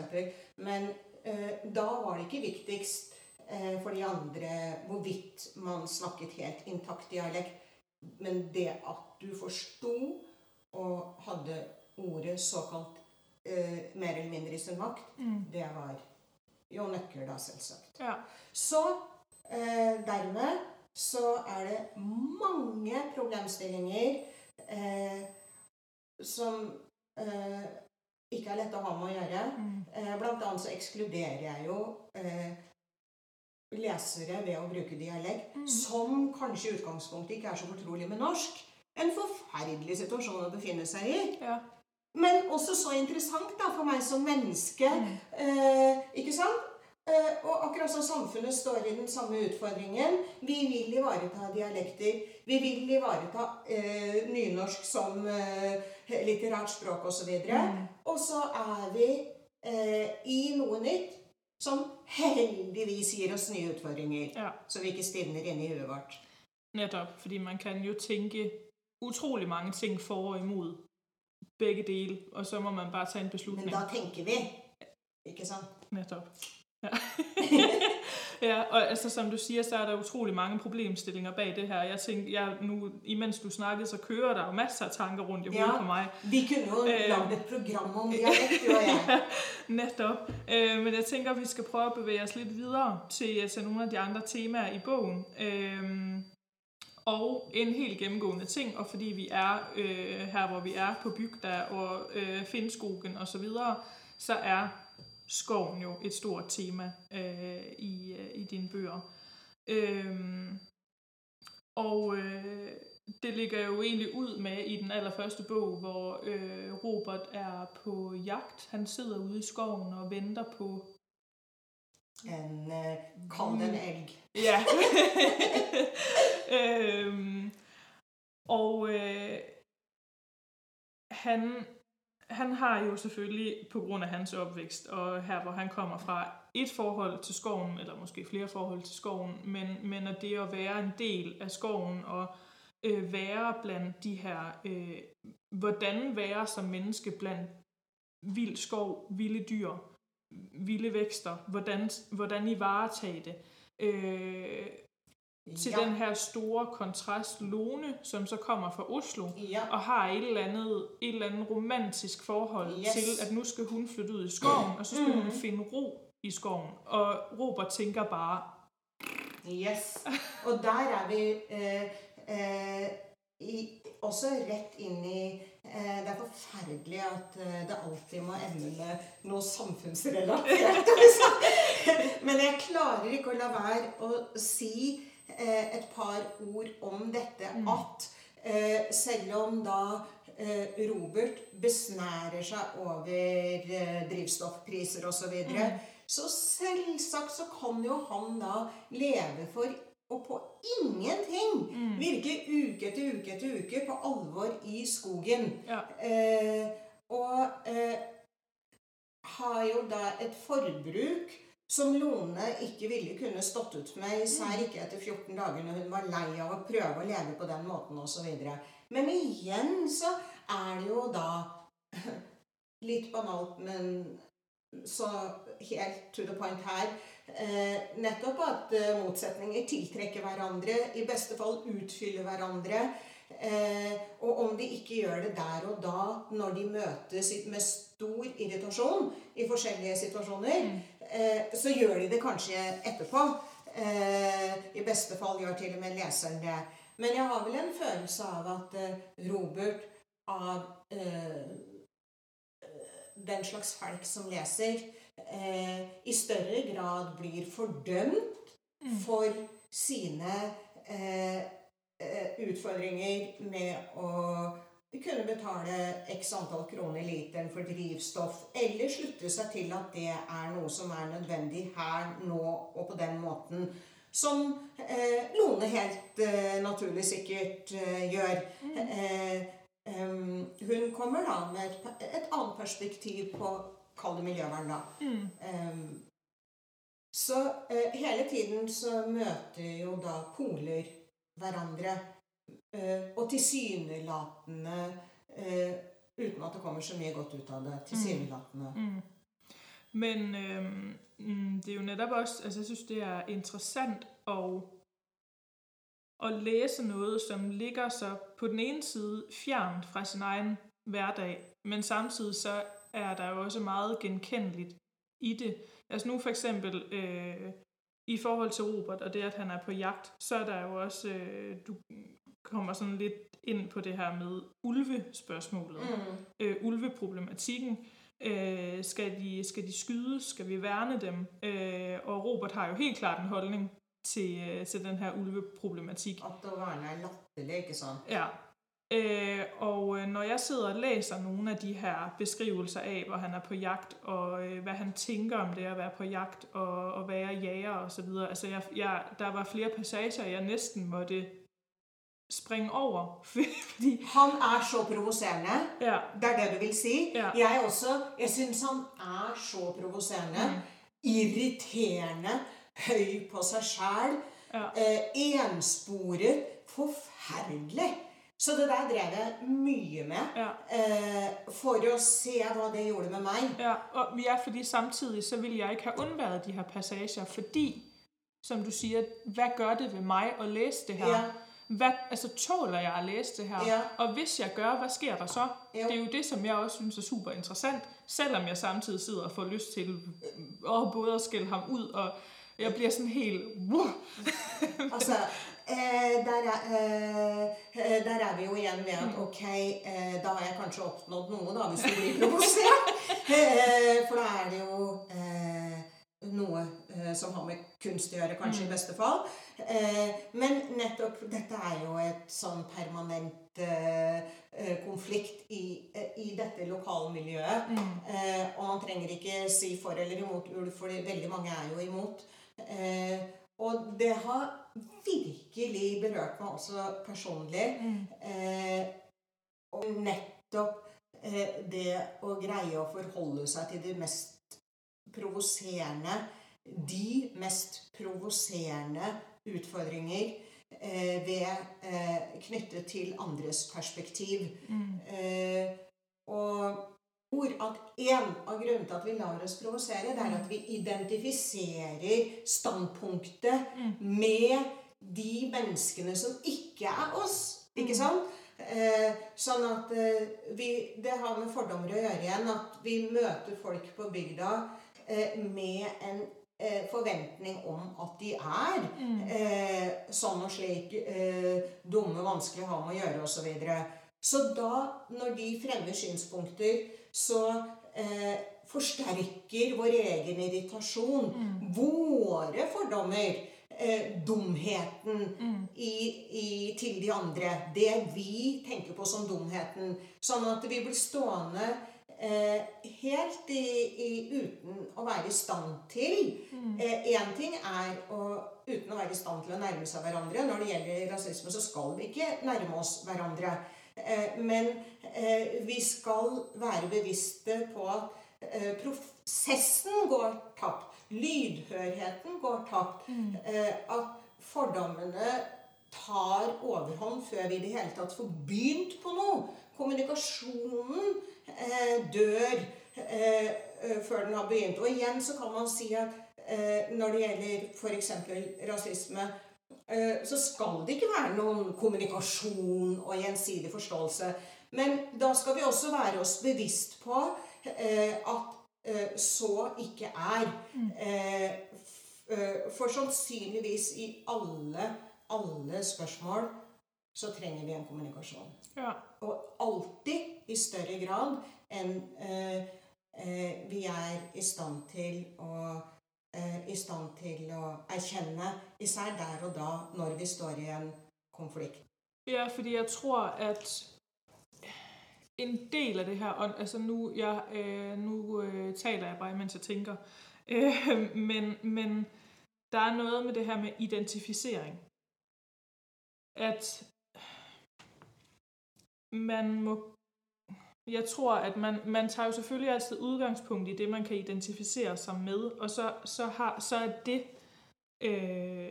Men eh, da var det ikke viktigst eh, for de andre hvorvidt man snakket helt intakt dialekt. Men det at du forsto og hadde ordet såkalt eh, mer eller mindre i sin makt, det var jo nøkkel, da, selvsagt. Ja. Så eh, dermed så er det mange problemstillinger eh, som eh, ikke er lette å ha med å gjøre. Eh, blant annet så ekskluderer jeg jo eh, lesere ved å bruke dialekt, som kanskje i utgangspunktet ikke er så fortrolig med norsk. En forferdelig situasjon å befinne seg i. Ja. Men også så interessant da, for meg som menneske. Eh, ikke sant? Eh, og akkurat som samfunnet står i den samme utfordringen. Vi vil ivareta dialekter. Vi vil ivareta eh, nynorsk som eh, litterært språk osv. Og, og så er vi eh, i noe nytt som heldigvis gir oss nye utfordringer. Ja. Så vi ikke stivner inni huet vårt. Netop, fordi man kan jo tenke utrolig mange ting for og imod begge dele, og så må man bare ta en beslutning. Men da tenker vi. Ikke sant? Netop. Ja. <laughs> ja, og altså som du siger, så er der utrolig mange problemstillinger bag det her. Jeg tænkte, jeg nu, imens du snakkede, så kører der jo masser af tanker rundt i hovedet Ja. på mig. Vi kunne jo Eh. lagd et program om dialekt, <laughs> ja. jeg. Netop. Øh, men jeg tænker, vi skal prøve at bevæge os lidt videre til, til nogle af de andre temaer i bogen. Øhm, og en helt gennemgående ting, og fordi vi er øh, her, hvor vi er på bygda og øh, Finnskogen og så videre, så er skoven jo et stort tema øh, i, øh, i dine bøger. Øhm, og øh, det ligger jo egentlig ud med i den allerførste bog, hvor øh, Robert er på jagt. Han sidder ude i skoven og venter på... En øh, det en elg. Ja. <laughs> øhm, og øh, han, han har jo selvfølgelig på grund af hans opvækst, og her hvor han kommer fra, et forhold til skoven, eller måske flere forhold til skoven, men, men at det at være en del af skoven og øh, være blandt de her, øh, hvordan være som menneske blandt vild skov, vilde dyr, vilde vækster, hvordan, hvordan I varetager det. Øh, til Ja. den her store kontrast Lone, som så kommer fra Oslo, Ja. og har et eller andet, et eller andet romantisk forhold Yes. til, at nu skal hun flytte ud i skoven, og så skal hun finde ro i skoven. Og Robert tænker bare, Yes. Og der er vi øh, øh, i, også rett inn i eh, Det er forferdelig at eh, det alltid må ende med noe samfunnsrelatert. <laughs> Men jeg klarer ikke å la være å si et par ord om dette at eh, selv om da eh, Robert besnærer seg over eh, drivstoffpriser osv., så, videre, så selvsagt så kan jo han da leve for og på ingenting. virke uke etter uke etter uke på alvor i skogen. Ja. Eh, og eh, har jo da et forbruk som Lone ikke ville kunne stått ut med, især ikke etter 14 dager når hun var lei av å prøve å leve på den måten osv. Men igjen så er det jo da <clears throat> litt banalt, men så helt to the point her eh, Nettopp at eh, motsetninger tiltrekker hverandre, i beste fall utfyller hverandre. Eh, og om de ikke gjør det der og da, når de møtes med stor irritasjon i forskjellige situasjoner, eh, så gjør de det kanskje etterpå. Eh, I beste fall gjør til og med leseren det. Men jeg har vel en følelse av at eh, Robert av eh, den slags folk som leser, eh, i større grad blir fordømt for sine utfordringer med å kunne betale x antall kroner literen for drivstoff, eller slutte seg til at det er noe som er nødvendig her, nå og på den måten. Som eh, Lone helt eh, naturlig sikkert eh, gjør. Eh, em, hun kommer da med et, et annet perspektiv på Kall det miljøvern, da. Em, så eh, hele tiden så møter jo da poler hverandre. Eh, og tilsynelatende eh, Uten at det kommer så mye godt ut av det. Tilsynelatende. Men øhm, mm, det er jo netop også, altså jeg synes, det er interessant å, å læse noe som ligger så på den ene side fjernt fra sin egen hverdag, men samtidig så er der jo også meget gjenkjennelig i det. Altså nå for eksempel øh, i forhold til Robert og det, at han er på jakt, så er der jo også, øh, du kommer sådan lidt ind på det her med ulvespørgsmålet, Mm. øh, ulveproblematikken. Øh, skal, de, skal de skyde? Skal vi værne dem? Øh, og Robert har jo helt klart en holdning til, øh, til den her ulveproblematik. Var er latterlig, ikke sant? Ja. Øh, og øh, når jeg sidder og læser nogle af de her beskrivelser af, hvor han er på jagt, og øh, hvad han tænker om det at være på jagt, og, og være jager osv., Altså, jeg, jeg, der var flere passager, jeg næsten måtte springe over, <laughs> fordi... Han er så provoserende. Ja, Det er det du vil si? Ja. Jeg også. Jeg syns han er så provoserende. Irriterende. Høy på seg sjæl. Ja. Eh, ensporet. Forferdelig. Så det der drev jeg mye med. Eh, for å se hva det gjorde med meg. Ja, og ja, fordi samtidig så vil jeg ikke ha undværet de her passager, fordi, som du sier, hva gør det ved meg å lese det her? Hvad, altså tåler jeg at læse det her? Ja. Og hvis jeg gør, hvad sker der så? Jo. Det er jo det, som jeg også synes er super interessant, selvom jeg samtidig sidder og får lyst til at både at skælde ham ud, og jeg bliver sådan helt... Wow. <laughs> Altså, eh, der, er, eh, der er vi jo igjen ved at ok, eh, da har jeg kanskje oppnådd noe, da, hvis du blir provosert. Eh, <laughs> for da er det jo eh, noe eh, som har med kunst å gjøre, kanskje i beste fall. Eh, men nettopp dette er jo et sånn permanent eh, konflikt i, i dette lokalmiljøet. Eh, og man trenger ikke si for eller imot ulv, for veldig mange er jo imot. Eh, og det har virkelig berørt meg også personlig. Eh, og nettopp eh, det å greie å forholde seg til det mest provoserende De mest provoserende utfordringer eh, ved eh, knyttet til andres perspektiv. Eh, og tror at en av grunnene til at vi lar oss provosere, det er at vi identifiserer standpunktet med de menneskene som ikke er oss. Ikke sant? Eh, sånn at eh, vi Det har med fordommer å gjøre igjen. At vi møter folk på bygda med en eh, forventning om at de er eh, sånn og slik eh, dumme, vanskelig å ha med å gjøre osv. Så, videre. så da, når de fremmer synspunkter, så eh, forsterker vår egen irritasjon, våre fordommer, eh, dumheten i, i, til de andre. Det vi tenker på som dumheten. Sånn at vi blir stående eh, helt i, i, uten å være i stand til Én ting er å uten å være i stand til å nærme seg hverandre. Når det gjelder rasisme, så skal vi ikke nærme oss hverandre. Eh, men eh, vi skal være bevisste på at eh, prosessen går tapt. Lydhørheten går tapt. Mm. At fordommene tar overhånd før vi i det hele tatt får begynt på noe. Kommunikasjonen dør før den har begynt. Og igjen så kan man si at når det gjelder f.eks. rasisme, Eh, så skal det ikke være noen kommunikasjon og gjensidig forståelse. Men da skal vi også være oss bevisst på eh, at eh, så ikke er. For sannsynligvis i alle, alle spørsmål så trenger vi en kommunikasjon. Ja. Og alltid i større grad enn vi er i stand til å Eh, i stand til å erkjenne, især der og da, når vi står i en konflikt. Ja, fordi jeg tror, at en del av det her, og altså nu, jeg, øh, nu øh, taler jeg bare, mens jeg tænker, øh, men, men der er noget med det her med identificering. At man må jeg tror, at man, man tager jo selvfølgelig altid udgangspunkt i det, man kan identificere sig med, og så, så, har, så er det øh,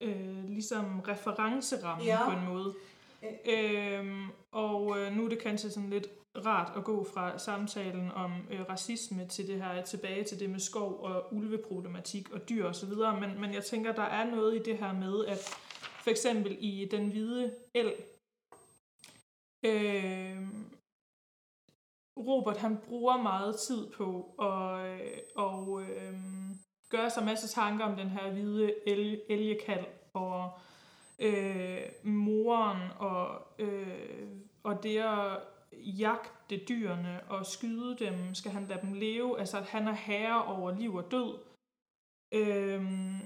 øh, ligesom referencerammen ja. på en måde. Øhm, og øh, nu er det kanskje sådan lidt rart at gå fra samtalen om øh, racisme til det her tilbage til det med skov og ulveproblematik og dyr osv., men, men jeg tænker, der er noget i det her med, at for eksempel i Den Hvide El, øh, Robert han bruger meget tid på at øh, og, øh, gøre sig masse tanker om den her hvide el- elgekald og øh, moren og, øh, og det at jagte dyrene og skyde dem, skal han lade dem leve, altså at han er herre over liv og død. Øhm,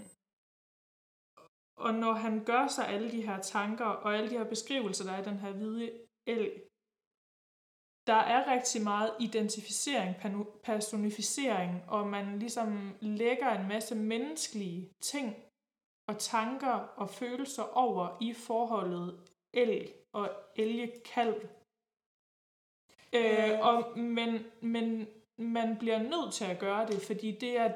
og når han gør sig alle de her tanker og alle de her beskrivelser, der er i den her hvide elg, der er rigtig meget identificering, personificering, og man ligesom lægger en masse menneskelige ting og tanker og følelser over i forholdet elg og elgekalv. Øh. og, men, men man bliver nødt til at gøre det, fordi det er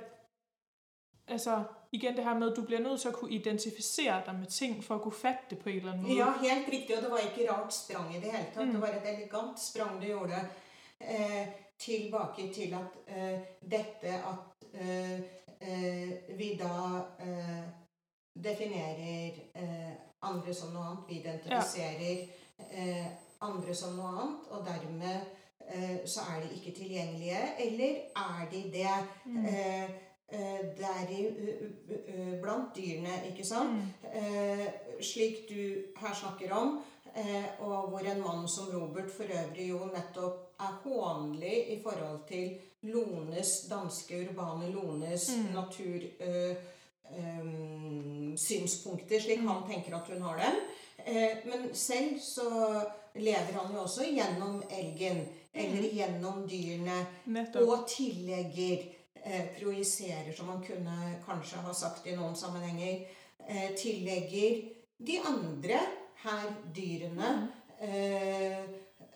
altså igen det her med, at du bliver nødt til at kunne identificere dig med ting for at kunne fatte det på en eller anden måde. Ja, helt riktig, og det var ikke rart sprang i det hele tatt. Mm. Det var et elegant sprang du gjorde eh, tilbake til at eh, dette at eh, eh vi da eh, definerer eh, andre som noe annet, vi identifiserer ja. andre som noe annet, og dermed så er de ikke tilgjengelige, eller er de det? Mm. Eh, deri blant dyrene, ikke sant? Mm. Slik du her snakker om, og hvor en mann som Robert for øvrig jo nettopp er hånlig i forhold til Lones, danske urbane Lones mm. natur um, synspunkter, slik han tenker at hun har dem. Men selv så lever han jo også gjennom elgen, eller mm. gjennom dyrene, Nettopp. og tillegger eh, projiserer, som man kunne kanskje ha sagt i noen sammenhenger, eh, tillegger de andre, her dyrene, eh,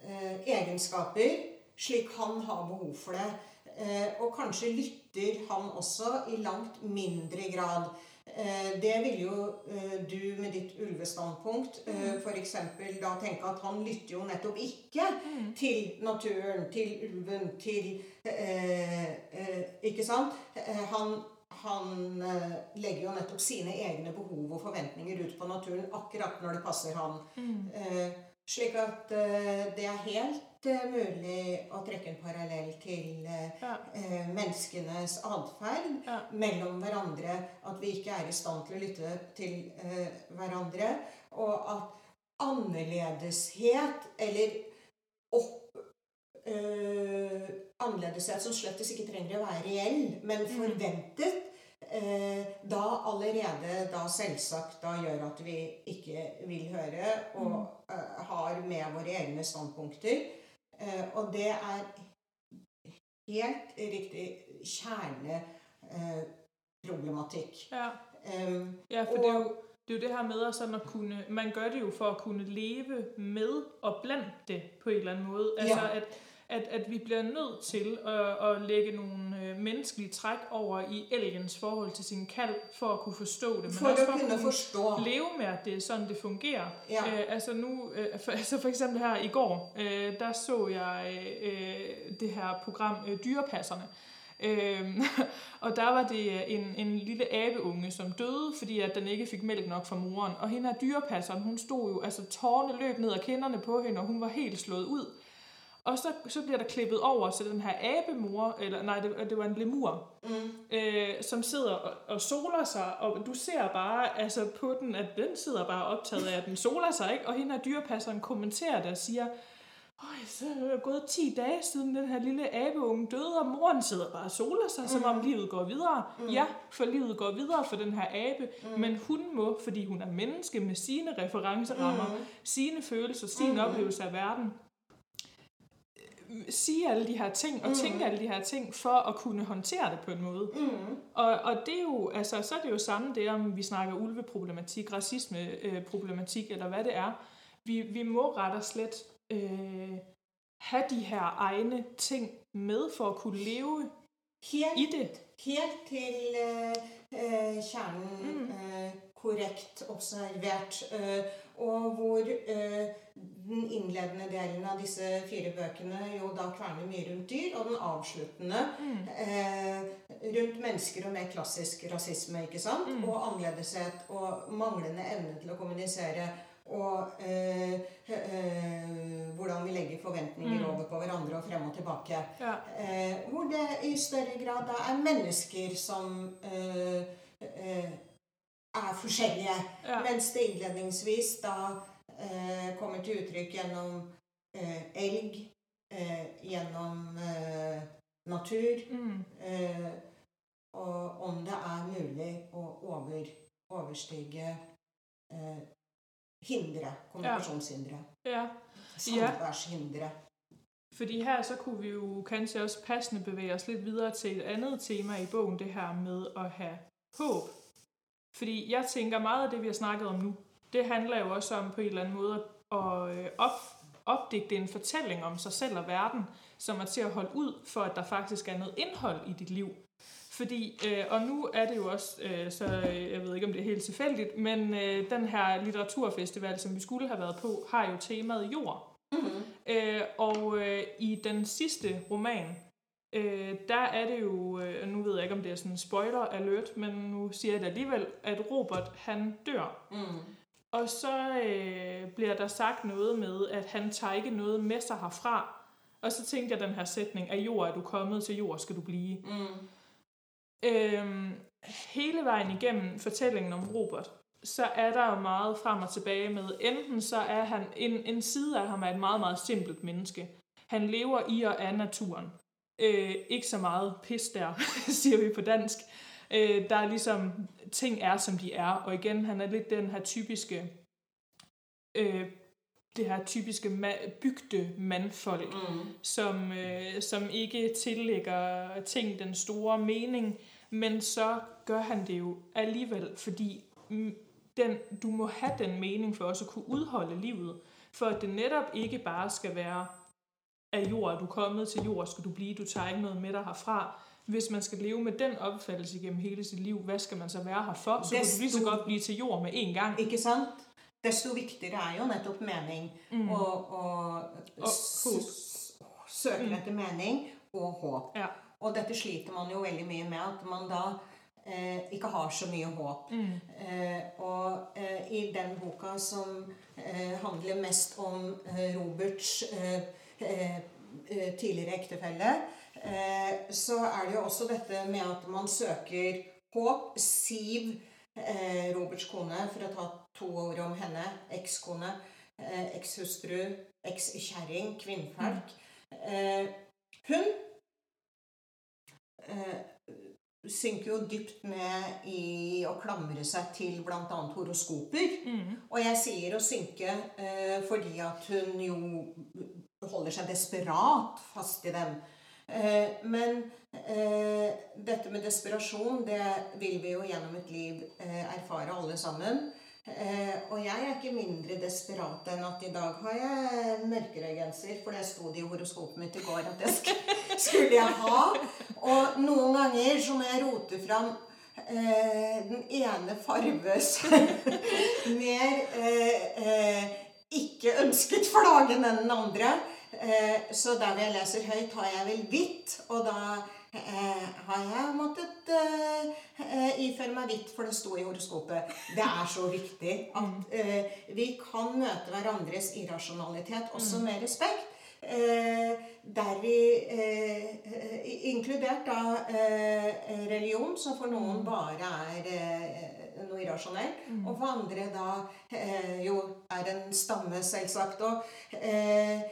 eh, egenskaper slik han har behov for det. Eh, og kanskje lytter han også i langt mindre grad. Eh, det vil jo eh, du med ditt ulvestandpunkt mm. f.eks. da tenke at han lytter jo nettopp ikke mm. til naturen, til ulven, til Ikke sant? Han, han legger jo nettopp sine egne behov og forventninger ut på naturen akkurat når det passer han. Mm. Slik at det er helt mulig å trekke en parallell til ja. eh, menneskenes atferd ja. mellom hverandre. At vi ikke er i stand til å lytte til eh, hverandre. Og at annerledeshet, eller opp eh, Annerledeshet som slett ikke trenger å være reell, men mm. forventet. Eh, da allerede da selvsagt da gjør at vi ikke vil høre og mm. har med våre egne standpunkter. Eh, og det er helt riktig kjerneproblematikk. Ja. Um, Ja, for det er, jo, det er jo det her med sådan at kunne, man gør det jo for at kunne leve med og blandt det på en eller anden måde. Altså Ja. at, at, at vi bliver nødt til at, at lægge nogle øh, menneskelige træk over i elgens forhold til sin kalv, for at kunne forstå det. Men for også for at kunne kunne forstå. leve med, at det er sådan, det fungerer. Ja. Øh, altså nu, øh, for, <laughs> altså for eksempel her i går, øh, der så jeg øh, det her program øh, Dyrepasserne. Øhm, <laughs> og der var det en, en lille abeunge, som døde, fordi at den ikke fik mælk nok fra moren. Og hende her dyrepasseren, hun stod jo, altså tårne løb ned ad kinderne på hende, og hun var helt slået ud. Og så, så bliver der klippet over til den her abemor, eller nej, det, det var en lemur, Mm. øh, som sidder og, og soler sig, og du ser bare altså på den, at den sidder bare optaget af, at den soler sig, ikke? og hende og dyrepasseren kommenterer det og siger, Øj, så er det gået 10 dage siden den her lille abeunge døde, og moren sidder bare og soler sig, som om livet går videre. Mm. Ja, for livet går videre for den her abe, mm. men hun må, fordi hun er menneske med sine referencerammer, mm. sine følelser, sin mm. oplevelse af verden, sige alle de her ting og mm. tænke alle de her ting for at kunne håndtere det på en måde. Mm. Og, og det er jo, altså, så er det jo samme det, om vi snakker ulveproblematik, racismeproblematik, eller hvad det er. Vi, vi må ret og slet øh, have de her egne ting med for at kunne leve i det. helt til eh, eh, kjernen Mm. øh, korrekt observert. øh, og hvor eh, den innledende delen av disse fire bøkene jo da kverner mye rundt dyr, og den avsluttende Mm. eh, rundt mennesker og mer klassisk rasisme, ikke sant? Mm. Og annerledeshet og manglende evne til å kommunisere. Og eh, eh, hvordan vi legger forventninger Mm. over på hverandre og frem og tilbake. Ja. Eh, hvor det i større grad da er mennesker som eh, eh, er forskjellige. Ja. Mens det innledningsvis da eh, kommer til uttrykk gjennom eh, elg, eh, gjennom eh, natur, Mm. eh, og om det er mulig å over, overstige eh, hindre, kommunikasjonshindre, ja. samværshindre. Fordi her så kunne vi jo kanskje også passende bevæge oss litt videre til et annet tema i bogen, det her med å ha håp. Fordi jeg tenker mye av det, vi har snakket om nu, det handler jo også om på en eller anden måde at øh, op, opdigte en fortælling om sig selv og verden, som er til at holde ud, for at der faktisk er noget indhold i dit liv. Fordi, øh, og nu er det jo også, øh, så øh, jeg ved ikke, om det er helt tilfældigt, men øh, den her litteraturfestival, som vi skulle have været på, har jo temaet jord. Mhm. Øh, og øh, i den sidste roman, øh, der er det jo, øh, nu ved jeg ikke, om det er sådan en spoiler alert, men nu siger jeg det alligevel, at Robert, han dør. Mm. Og så øh, bliver der sagt noget med, at han tager ikke noget med sig herfra. Og så tænkte jeg den her sætning, af jord er du kommet, til jord skal du blive. Mm. Øhm, hele vejen igennem fortællingen om Robert, så er der jo meget frem og tilbage med, enten så er han, en, en side af ham er et meget, meget simpelt menneske. Han lever i og af naturen. Øh, ikke så meget pis der, <laughs> siger vi på dansk. Øh, der er ligesom, ting er som de er, og igen, han er lidt den her typiske, øh, det her typiske ma- bygde mandfolk, Mm. som, øh, som ikke tillægger ting den store mening, men så gør han det jo alligevel, fordi den, du må have den mening for også at kunne udholde livet, for at det netop ikke bare skal være af jord, er du kommet til jord, skal du blive, du tager ikke noget med dig herfra. Hvis man skal leve med den opfattelse gjennom hele sitt liv, hva skal man så være her for? Så kan du lige så godt bli til jord med en gang. Ikke sant? Desto viktigere er jo nettopp mening. Mm. Og, og, Og søker Mm. etter mening og håp. Ja. Og dette sliter man jo veldig mye med, at man da eh, ikke har så mye håp. Mm. Eh, og eh, i den boka som eh, handler mest om eh, Roberts eh, tidligere ektefelle, så er det jo også dette med at man søker håp. Siv, eh, Roberts kone, for å ta to ord om henne, ekskone, eh, ekshustru, ekskjerring, kvinnfolk, eh, hun eh, synker jo dypt ned i å klamre seg til bl.a. horoskoper. Mm. Og jeg sier å synke eh, fordi at hun jo holder seg desperat fast i dem. Eh, men eh, dette med desperasjon, det vil vi jo gjennom et liv eh, erfare alle sammen. Og jeg er ikke mindre desperat enn at i dag har jeg mørkerøygenser, for det sto det i horoskopet mitt i går at det <laughs> skulle jeg ha. Og noen ganger så må jeg rote fram den ene farves <laughs> mer ikke ønsket flaggen enn den andre. Eh, så der hvor jeg leser høyt, har jeg vel hvitt, og da eh, har jeg måttet eh, iføre meg hvitt, for det sto i horoskopet. Det er så viktig at eh, vi kan møte hverandres irrasjonalitet også med respekt. Eh, der vi Inkludert da eh, religion, som for noen bare er noe irrasjonelt. Og for andre da eh, jo er en stamme, selvsagt. Og eh,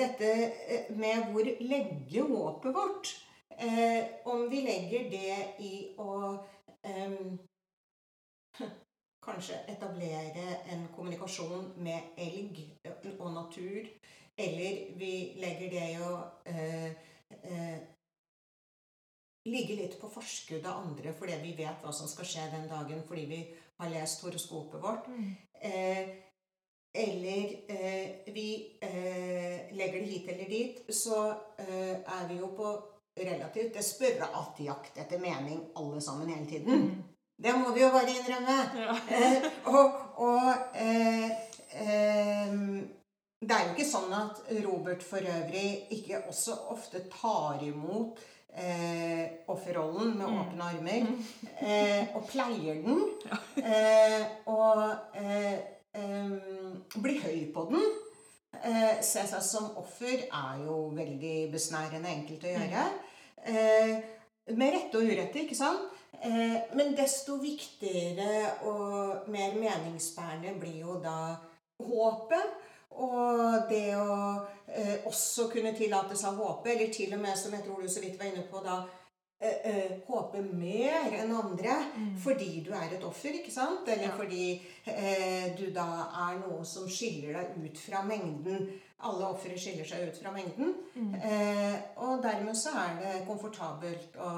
dette eh, med hvor legge håpet vårt eh, Om vi legger det i å <laughs> Kanskje etablere en kommunikasjon med elg og natur. Eller vi legger det i å eh, eh, ligge litt på forskudd av andre fordi vi vet hva som skal skje den dagen fordi vi har lest horoskopet vårt. Eh, eller eh, vi eh, legger det hit eller dit, så eh, er vi jo på relativt desperat jakt etter mening alle sammen hele tiden. Det må vi jo bare innrømme. Ja. Eh, og og eh, eh, det er jo ikke sånn at Robert for øvrig ikke også ofte tar imot eh, offerrollen med åpne armer. Eh, og pleier den. <laughs> Eh, og eh, bli høy på den. Eh, se seg som offer er jo veldig besnærende enkelt å gjøre. Eh, med rette og urette, ikke sant? Eh, men desto viktigere og mer meningsbærende blir jo da håpet. Og det å eh, også kunne tillate seg å håpe, eller til og med, som jeg tror du så vidt var inne på, da håpe mer enn andre fordi du er et offer, ikke sant? Eller Ja. fordi eh, du da er noe som skiller deg ut fra mengden. Alle ofre skiller seg ut fra mengden. Eh, og dermed så er det komfortabelt å,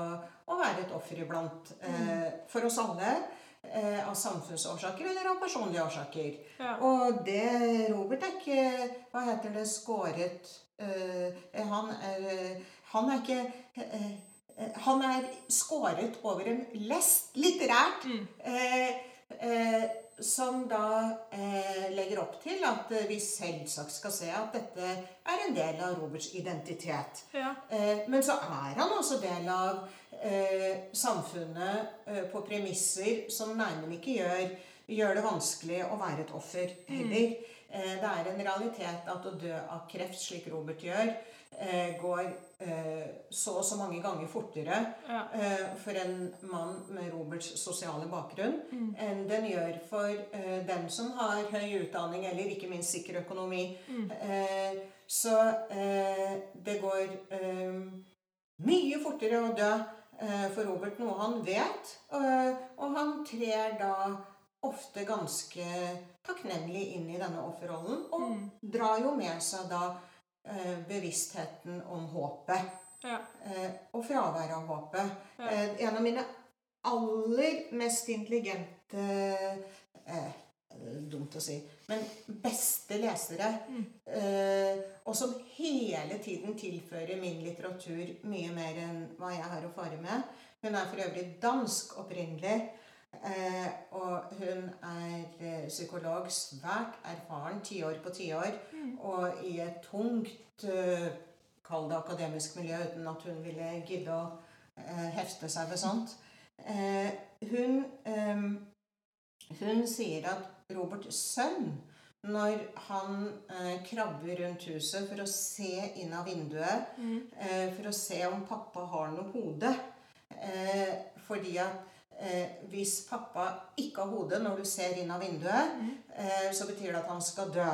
å være et offer iblant. Eh, for oss alle. Eh, av samfunnsårsaker eller av personlige årsaker. Ja. Og det Robert er ikke Hva heter det? Skåret eh, han, er, eh, han er ikke eh, eh, Han er skåret over en lest litterært. Eh, eh, som da eh, legger opp til at eh, vi selvsagt skal se at dette er en del av Roberts identitet. Ja. Eh, men så er han også del av eh, samfunnet eh, på premisser som nærmere ikke gjør, gjør det vanskelig å være et offer heller. Eh, det er en realitet at å dø av kreft, slik Robert gjør, eh, går eh, så og så mange ganger fortere Ja. eh, for en mann med Roberts sosiale bakgrunn enn den gjør for dem den som har høy utdanning eller ikke minst sikker økonomi. Mm. så eh, det går eh, mye fortere å dø eh, for Robert, noe han vet. eh, og han trer da ofte ganske takknemlig inn i denne offerrollen, og drar jo med seg da eh, bevisstheten om håpet. Ja. Eh, og fraværet av håpet. Ja. Eh, en av mine aller mest intelligente eh, Dumt å si. Men beste lesere. Eh, og som hele tiden tilfører min litteratur mye mer enn hva jeg har å fare med. Hun er for øvrig dansk opprinnelig. Eh, og hun er eh, psykolog, svært erfaren, tiår på tiår, og i et tungt eh, Kall det akademisk miljø, uten at hun ville gidde å hefte seg ved sånt. Eh, hun, eh, hun sier at Roberts sønn, når han eh, krabber rundt huset for å se inn av vinduet, eh, for å se om pappa har noe hode eh, Fordi at eh, hvis pappa ikke har hode når du ser inn av vinduet, eh, så betyr det at han skal dø.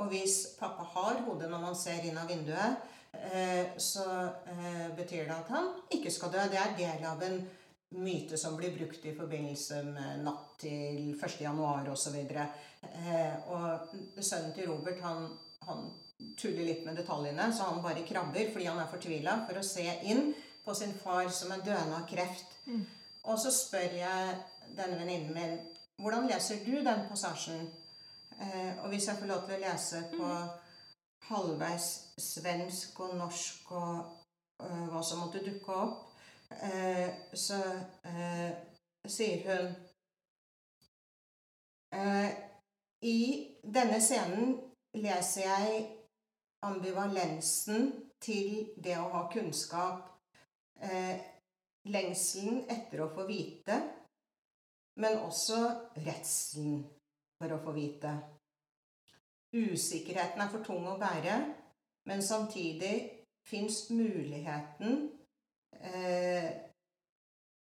Og hvis pappa har hode når man ser inn av vinduet, eh, så eh, betyr det at han ikke skal dø. Det er del av en myte som blir brukt i forbindelse med natt til 1. januar osv. Eh, og sønnen til Robert han han tuller litt med detaljene, så han bare krabber fordi han er fortvila for å se inn på sin far som er døende av kreft. Mm. Og så spør jeg denne venninnen min hvordan leser du den passasjen. Eh, og hvis jeg får lov til å lese på halvveis svensk og norsk og øh, hva som måtte dukke opp, eh, så eh, sier hun eh, I denne scenen leser jeg ambivalensen til det å ha kunnskap, eh, lengselen etter å få vite, men også redselen for å få vite. Usikkerheten er for tung å bære, men samtidig fins muligheten eh,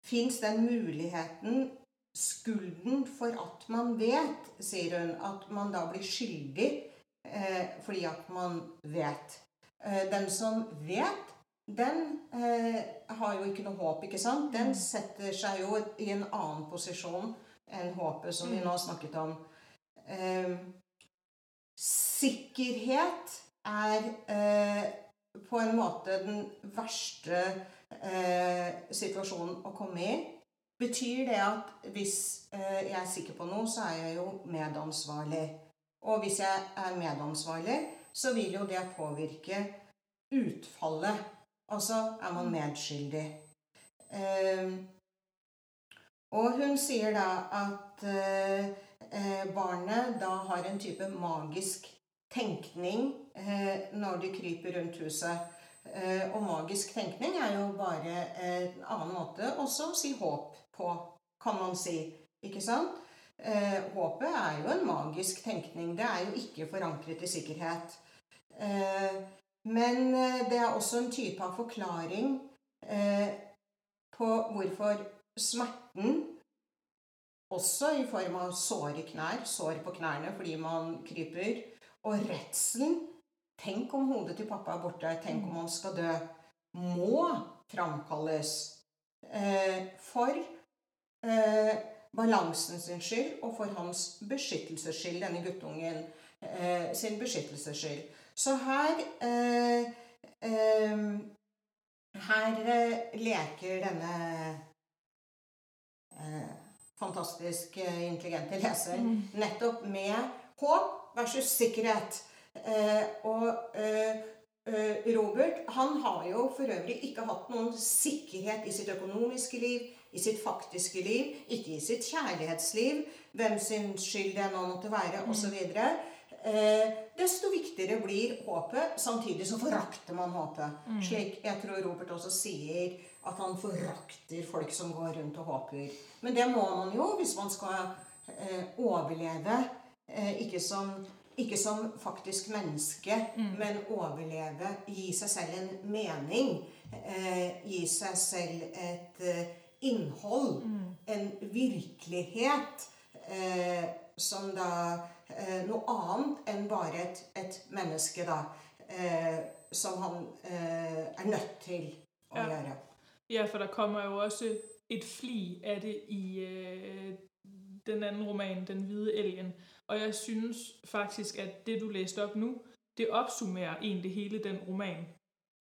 Fins den muligheten, skulden for at man vet, sier hun, at man da blir skyldig eh, fordi at man vet. Eh, den som vet, den eh, har jo ikke noe håp, ikke sant? Den setter seg jo i en annen posisjon enn håpet som vi nå har snakket om. Eh, sikkerhet er eh, på en måte den verste eh, situasjonen å komme i. Betyr det at hvis eh, jeg er sikker på noe, så er jeg jo medansvarlig. Og hvis jeg er medansvarlig, så vil jo det påvirke utfallet. Altså er man medskyldig. Eh, og hun sier da at eh, eh, barnet da har en type magisk tenkning eh, når de kryper rundt huset. Og magisk tenkning er jo bare en annen måte også å si håp på, kan man si. Ikke sant? Håpet er jo en magisk tenkning. Det er jo ikke forankret i sikkerhet. Men eh, det er også en type av forklaring eh, på hvorfor smerten også i form av såre knær, sår på knærne fordi man kryper, og redselen Tenk om hodet til pappa er borte, tenk om han skal dø. Må framkalles eh, for eh, balansen sin skyld og for hans beskyttelses skyld, denne guttungen eh, sin beskyttelses skyld. Så her eh, eh, Her eh, leker denne eh, fantastisk eh, intelligente leseren nettopp med håp versus sikkerhet. Eh, og Robert han har jo for øvrig ikke hatt noen sikkerhet i sitt økonomiske liv, i sitt faktiske liv, ikke i sitt kjærlighetsliv, hvem sin skyld det nå måtte være, osv. Eh, desto viktigere blir håpet. Samtidig så forakter man håpet. Slik jeg tror Robert også sier at han forakter folk som går rundt og håper. Men det må man jo hvis man skal eh, overleve. Eh, ikke, som, ikke som faktisk menneske, men overleve. Gi seg selv en mening. Eh, gi seg selv et eh, innhold. En virkelighet. Eh, som da Noe annet enn bare et, et menneske, da. Eh, som han eh, er nødt til å Ja. gjøre. Ja, for der kommer jo også et fli av det i øh, den anden roman, Den Hvide Elgen. Og jeg synes faktisk, at det, du læste op nu, det opsummerer egentlig hele den roman.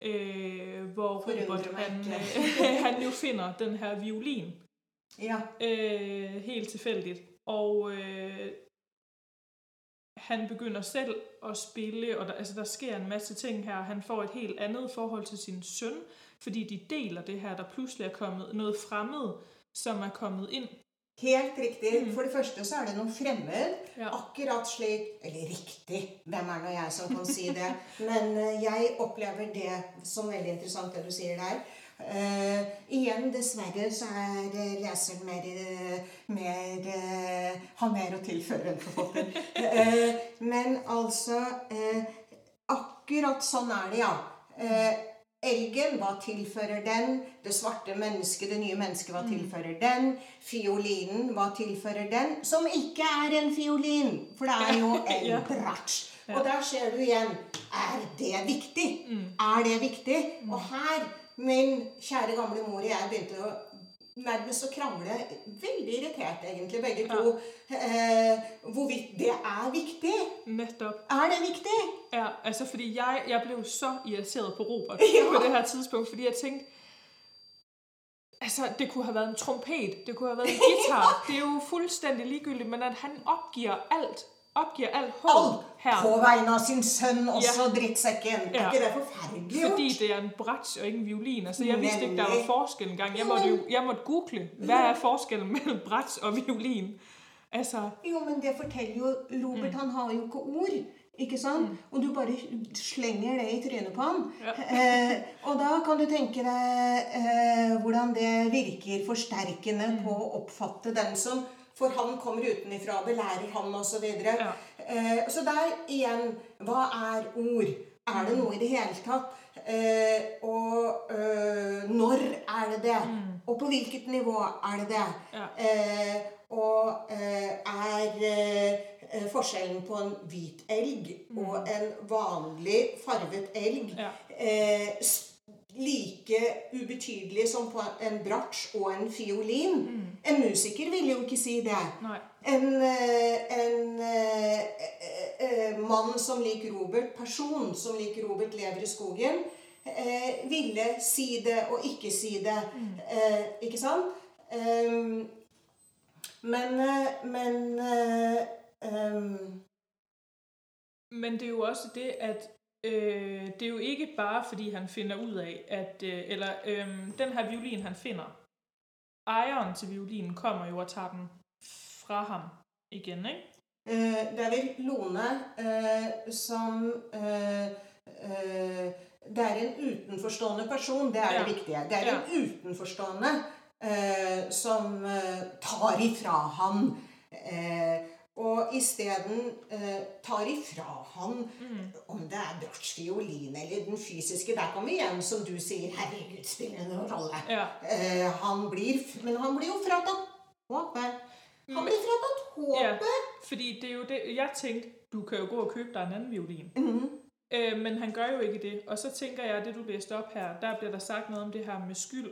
Øh, hvor Robert, han, øh, <laughs> han jo finder den her violin Ja. øh, helt tilfældigt. Og øh, han begynder selv at spille, og der, altså, der sker en masse ting her. Han får et helt andet forhold til sin søn, fordi de deler det her, der pludselig er kommet noget fremmed, som er kommet ind. Helt riktig. For det første så er det noe fremmed. Ja. Akkurat slik Eller riktig, hvem er nå jeg som kan si det? Men eh, jeg opplever det som veldig interessant, det du sier der. Eh, igjen, dessverre, så er eh, leseren mer, eh, mer uh, Har mer å tilføre enn forfatteren. uh, men altså Akkurat sånn er det, ja. Elgen, hva tilfører den? Det svarte mennesket, det nye mennesket, hva tilfører den? Fiolinen, hva tilfører den? Som ikke er en fiolin, for det er jo <laughs> en bratsj. Og der ser du igjen Er det viktig? Er det viktig? Og her, min kjære gamle mor og jeg begynte å nærmest å krangle. Veldig irritert, egentlig, begge to. Eh, hvorvidt det er viktig. Nettopp. Er det viktig? Ja, altså fordi jeg, jeg jo så irriteret på Robert <laughs> Ja. på det her tidspunkt, fordi jeg tænkte, altså det kunne ha vært en trompet, det kunne ha vært en gitar. <laughs> det er jo fuldstændig ligegyldigt, men at han oppgir alt, opgiver alt her. Alt på vegne av sin sønn, også drittsekken. Ja. Er ikke det forferdelig gjort? fordi det er en bratsj og ikke en violin. Altså jeg visste ikke, der var forskjell engang. Jeg måtte, jeg måtte google, hva er forskellen mellom bratsj og violin? Altså, Jo, men det forteller jo Robert, han har jo ikke ord. Ikke sant? Og du bare slenger det i trynet på han. <laughs> Eh, og da kan du tenke deg eh, hvordan det virker forsterkende på å oppfatte den som For han kommer utenifra, belærer han osv. Ja. Eh, så der igjen Hva er ord? Er det noe i det hele tatt? Eh, og eh, når er det det? Og på hvilket nivå er det det? Ja. Eh, og eh, er eh, forskjellen på en hvit elg og en vanlig farvet elg Ja. Like ubetydelig som på en bratsj og en fiolin? En musiker ville jo ikke si det. Nei. En, eh, en eh, eh, eh, mann som lik Robert, person som lik Robert lever i skogen, eh, ville si det og ikke si det. Eh, ikke sant? Ehm, men Men eh, ehm, Men det er jo også det, at øh, det er jo ikke bare, fordi han finder ud af, at, øh, eller øh, den her violin, han finder, ejeren til violinen kommer jo og tager den fra ham igen, ikke? Øh, det er vel Lone øh, som Øh, øh, Det er en utenforstående person, det er Ja. det viktige. Det er en utenforstående øh, som øh, tar ifra ham Eh, og isteden eh, tar ifra han om det er bratsj, fiolin eller den fysiske. Der kommer vi igjen, som du sier. Herregud, spiller noen rolle? Ja. Eh, han blir, men han blir jo fratatt håpet. Han blir fratatt Ja, håpet. fordi det er jo det, jeg tenkte du kan jo gå og kjøpe deg en annen violin. Mm. Eh, men han gør jo ikke det. Og så tænker jeg, det du leste opp her, der blir det sagt noe om det her med skyld.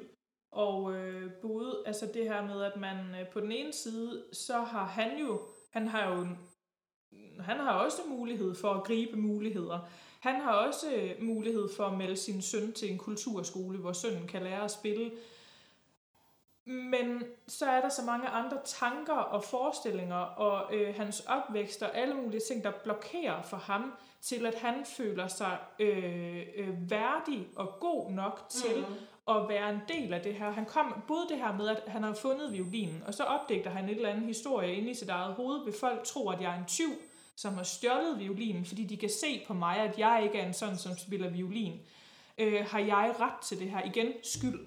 Og øh, både, altså det her med, at man øh, på den ene side, så har han jo, han har jo, han har også mulighed for at gribe muligheder. Han har også øh, mulighed for at melde sin søn til en kulturskole, hvor sønnen kan lære at spille. Men så er der så mange andre tanker og forestillinger og øh, hans oppvekst og alle mulige ting, der blokerer for ham til, at han føler sig øh, øh, værdig og god nok til mm. å være en del av det her. Han kom både det her med, at han har fundet violinen, og så opdægter han et eller annet historie inni i sit eget hode vil folk tro, at jeg er en tyv, som har stjålet violinen, fordi de kan se på meg at jeg ikke er en sånn som spiller violin. Øh, har jeg rett til det her? Igen, skyld,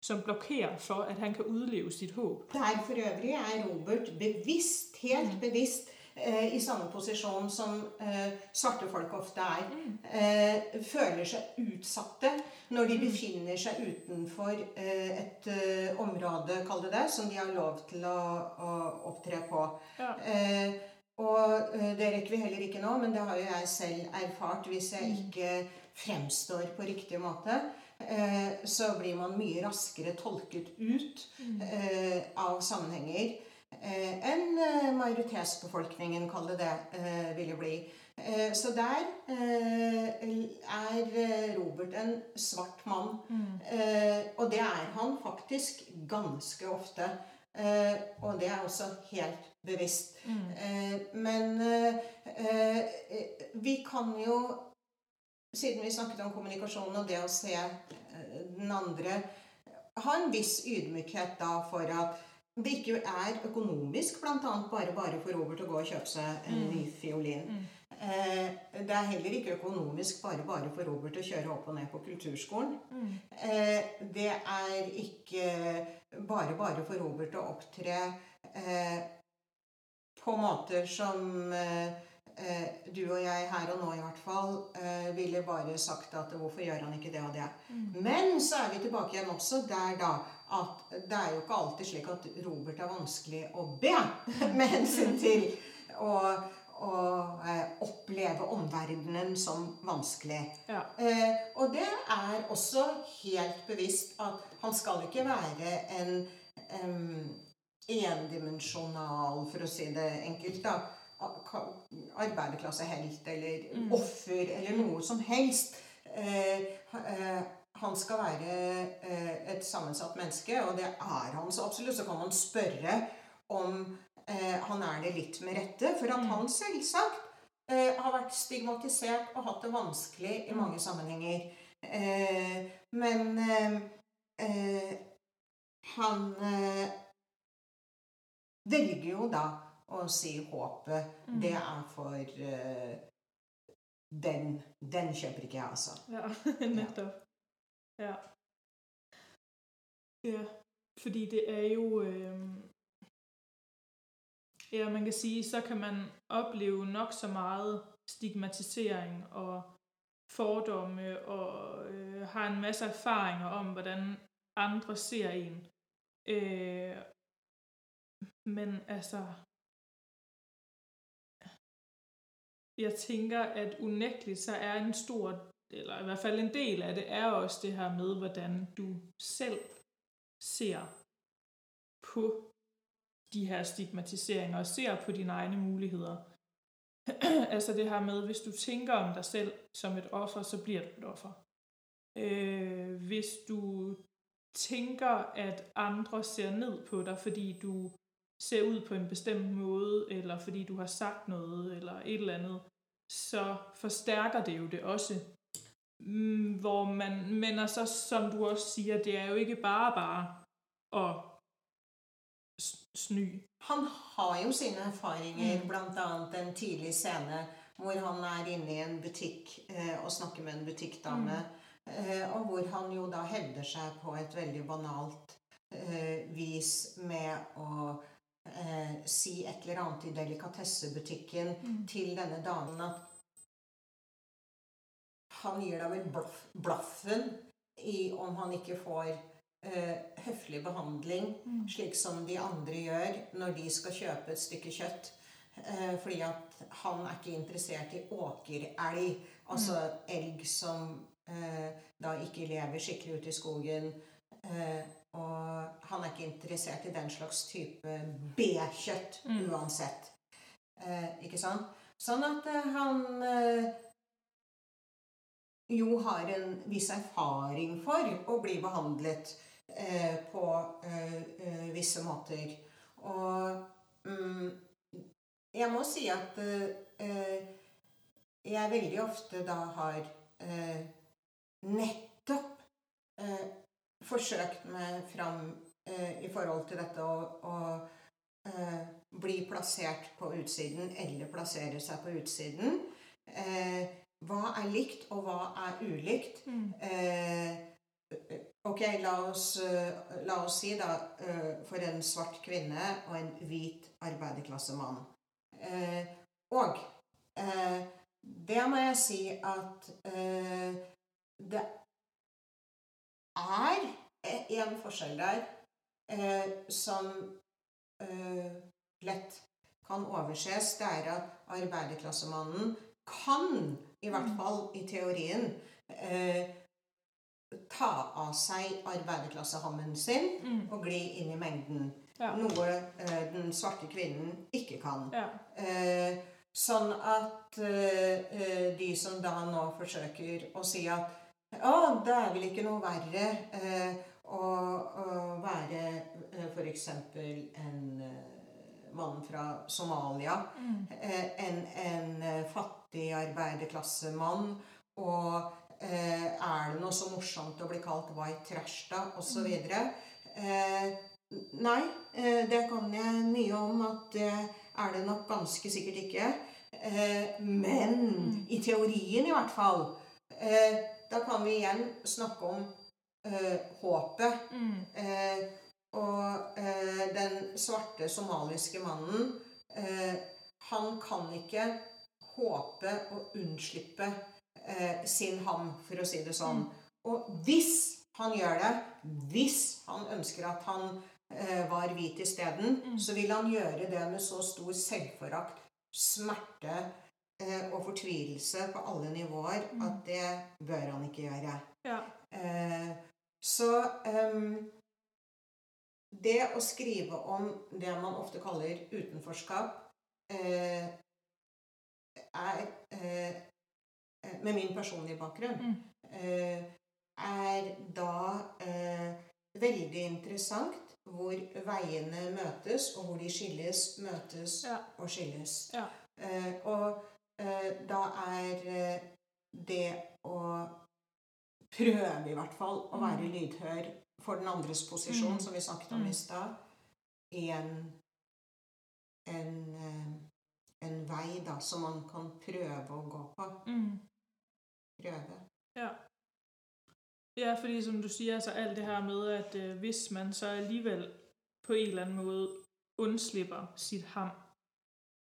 som blokerer for, at han kan udleve sitt håb. Der for øvrig er Robert bevisst, helt bevisst, eh, i samme posisjon som eh, svarte folk ofte er. Eh, føler seg utsatte når de befinner seg utenfor eh, et eh, område, kall det det, som de har lov til å, å opptre på. Ja. Eh, og det rekker vi heller ikke nå, men det har jo jeg selv erfart. Hvis jeg ikke fremstår på riktig måte, så blir man mye raskere tolket ut eh, av sammenhenger eh, enn eh, majoritetsbefolkningen, kall det det, eh, ville bli. Eh, så der eh, er eh, Robert en svart mann. Eh, og det er han faktisk ganske ofte. Eh, og det er også helt bevisst. Eh, men eh, eh, vi kan jo Siden vi snakket om kommunikasjon og det å se eh, den andre Ha en viss ydmykhet da for at det ikke er økonomisk bl.a. bare bare for Robert å gå og kjøpe seg en ny fiolin. Eh, det er heller ikke økonomisk bare bare for Robert å kjøre opp og ned på kulturskolen. Eh, det er ikke bare bare for Robert å opptre eh, på måter som eh, du og jeg her og nå i hvert fall eh, ville bare sagt at hvorfor gjør han ikke det og det. Men så er vi tilbake igjen også der da at det er jo ikke alltid slik at Robert er vanskelig å be <laughs> med hensyn til å, å eh, oppleve omverdenen som vanskelig. Ja. Eh, og det er også helt bevisst at han skal ikke være en em, endimensjonal, for å si det enkelt, da, arbeiderklassehelt eller Mm. offer eller noe som helst. Eh, eh, han skal være eh, et sammensatt menneske, og det er han så absolutt. Så kan man spørre om eh, han er det litt med rette, for at Mm. han selvsagt eh, har vært stigmatisert og hatt det vanskelig i Mm. mange sammenhenger. Eh, men eh, eh, han velger jo da å si håpet. Mm. Det er for uh, den, den kjøper ikke jeg, altså. <laughs> Ja, nettopp. Ja. Ja, fordi det er jo... Øh... Ja, man kan sige, så kan man opleve nok så meget stigmatisering og fordomme og øh, har en masse erfaringer om, hvordan andre ser en. Øh, men altså, jeg tænker, at unægteligt så er en stor, eller i hvert fald en del af det, er også det her med, hvordan du selv ser på de her stigmatiseringer og ser på dine egne muligheder. <clears throat> altså det her med, hvis du tænker om dig selv som et offer, så bliver du et offer. Øh, hvis du tænker, at andre ser ned på dig, fordi du ser ud på en bestemt måde, eller fordi du har sagt noget, eller et eller andet, så forstærker det jo det også. Mm, hvor man, men altså, som du også siger, det er jo ikke bare bare at sny. Han har jo sine erfaringer, Mm. blant annet en tidlig scene hvor han er inne i en butikk eh, og snakker med en butikkdame. Eh, og hvor han jo da hevder seg på et veldig banalt eh, vis med å eh, si et eller annet i delikatessebutikken Mm. til denne damen at han gir deg vel blaff, blaffen i om han ikke får eh, høflig behandling, Mm. slik som de andre gjør når de skal kjøpe et stykke kjøtt. Eh, fordi at han er ikke interessert i åkerelg, altså elg som eh, da ikke lever skikkelig ute i skogen. Eh, og han er ikke interessert i den slags type B-kjøtt Mm. uansett. Eh, ikke sant? Sånn at eh, han eh, jo har en viss erfaring for å bli behandlet eh, på eh, eh, visse måter. Og mm, jeg må si at jeg veldig ofte da har eh, nettopp eh, forsøkt meg fram eh, i forhold til dette å, å eh, bli plassert på utsiden eller plassere seg på utsiden. Eh, hva er likt, og hva er ulikt? Mm. Eh, ok, la oss, eh, la oss si da eh, for en svart kvinne og en hvit arbeiderklassemann. Eh, og eh, det må jeg si at eh, det er en forskjell der eh, som eh, lett kan overses. Det er at arbeiderklassemannen kan, i hvert fall i teorien, eh, ta av seg arbeiderklassehammen sin Mm. og gli inn i mengden. Ja. Noe eh, den svarte kvinnen ikke kan. Ja. Eh, sånn at eh, eh, de som da nå forsøker å si at å, det er vel ikke noe verre eh, å, å være eh, f.eks. en eh, mann fra Somalia Mm. eh, enn en eh, fattig arbeiderklassemann. Og eh, er det noe så morsomt å bli kalt white trash, da, osv. Eh, nei, eh, det kan jeg mye om at det er det nok ganske sikkert ikke. Eh, men Mm. i teorien i hvert fall, eh, da kan vi igjen snakke om eh, håpet. Mm. Eh, og eh, den svarte somaliske mannen, eh, han kan ikke håpe å unnslippe eh, sin ham, for å si det sånn. Og hvis han gjør det, hvis han ønsker at han eh, var hvit isteden, Mm. så vil han gjøre det med så stor selvforakt, smerte og fortvilelse på alle nivåer Mm. at det bør han ikke gjøre. Ja. Eh, så ehm, det å skrive om det man ofte kaller utenforskap, eh, er eh, Med min personlige bakgrunn Mm. eh, er da eh, veldig interessant hvor veiene møtes, og hvor de skilles, møtes Ja. og skilles. Ja. Eh, og eh, da er eh, det å prøve, i hvert fall, å være Mm. lydhør for den andres posisjon, Mm. som vi snakket om Mm. i stad, en, en, eh, en vei da, som man kan prøve å gå på. Mm. Prøve. Ja. Ja, fordi som du sier, så alt det her med, at øh, hvis man så alligevel på en eller annen måte undslipper sitt ham,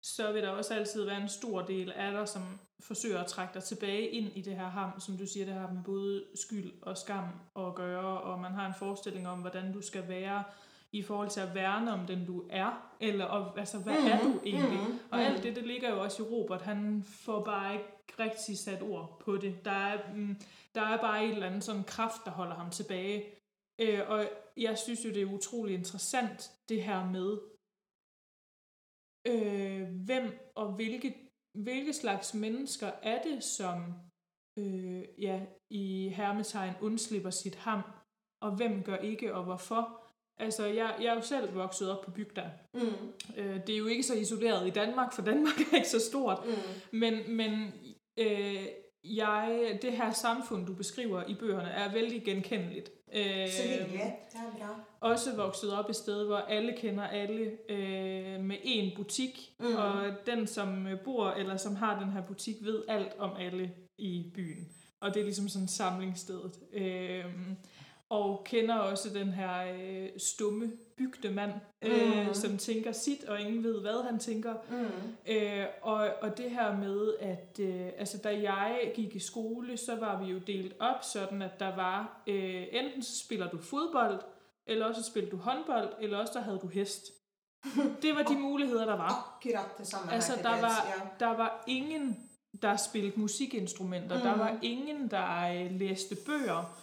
så vil der også altid være en stor del af dig, som forsøger at trække dig tilbage ind i det her ham, som du siger, det har med både skyld og skam at gøre, og man har en forestilling om, hvordan du skal være i forhold til at værne om den du er, eller og, altså, hvad mm, er du egentlig? Mhm, Og mhm. alt det, det ligger jo også i Robert. Han får bare ikke rigtig sat ord på det. Der er, mm, der er bare et eller andet sådan kraft, der holder ham tilbage. Øh, og jeg synes jo, det er utrolig interessant, det her med, øh, hvem og hvilke, hvilke slags mennesker er det, som øh, ja, i hermetegn undslipper sit ham, og hvem gør ikke, og hvorfor. Altså, jeg, jeg er jo selv vokset op på bygda, Mm. Øh, det er jo ikke så isoleret i Danmark, for Danmark er ikke så stort. Mm. Men, men øh, jeg, det her samfund, du beskriver i bøgerne, er veldig genkendeligt. Øh, Så hyggelig. Det er bra. også vokset op et sted, hvor alle kender alle øh, med én butik, Mm. og den, som øh, bor eller som har den her butik, ved alt om alle i byen. Og det er ligesom sådan samlingsstedet. Øh, og kender også den her øh, stumme bygdemand, øh, Mm. som tænker sit, og ingen ved, hvad han tænker. Mm. Øh, og, og det her med, at øh, altså, da jeg gik i skole, så var vi jo delt op sådan, at der var, øh, enten så spiller du fodbold, eller også spiller du håndbold, eller også der havde du hest. Det var de muligheder, der var. Akkurat det samme Altså, der var, der var ingen, der spillede musikinstrumenter. Mm. Der var ingen, der øh, læste bøger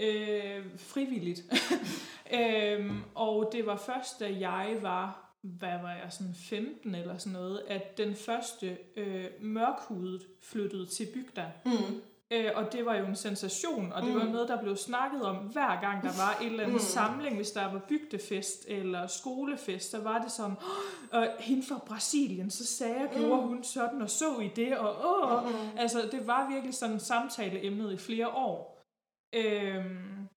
øh, frivilligt. <laughs> øhm, og det var først, da jeg var, hvad var jeg, sådan 15 eller sådan noget, at den første øh, mørkhudet flyttede til bygda. Mm. Øh, og det var jo en sensation, og det Mm. var noget, der blev snakket om hver gang, der var en eller anden Mm. samling, hvis der var bygdefest eller skolefest, så var det som, og hende fra Brasilien, så sagde jeg, gjorde Mm. hun sådan, og så i det, og åh, Mm. altså det var virkelig sådan samtaleemnet i flere år. Øhm,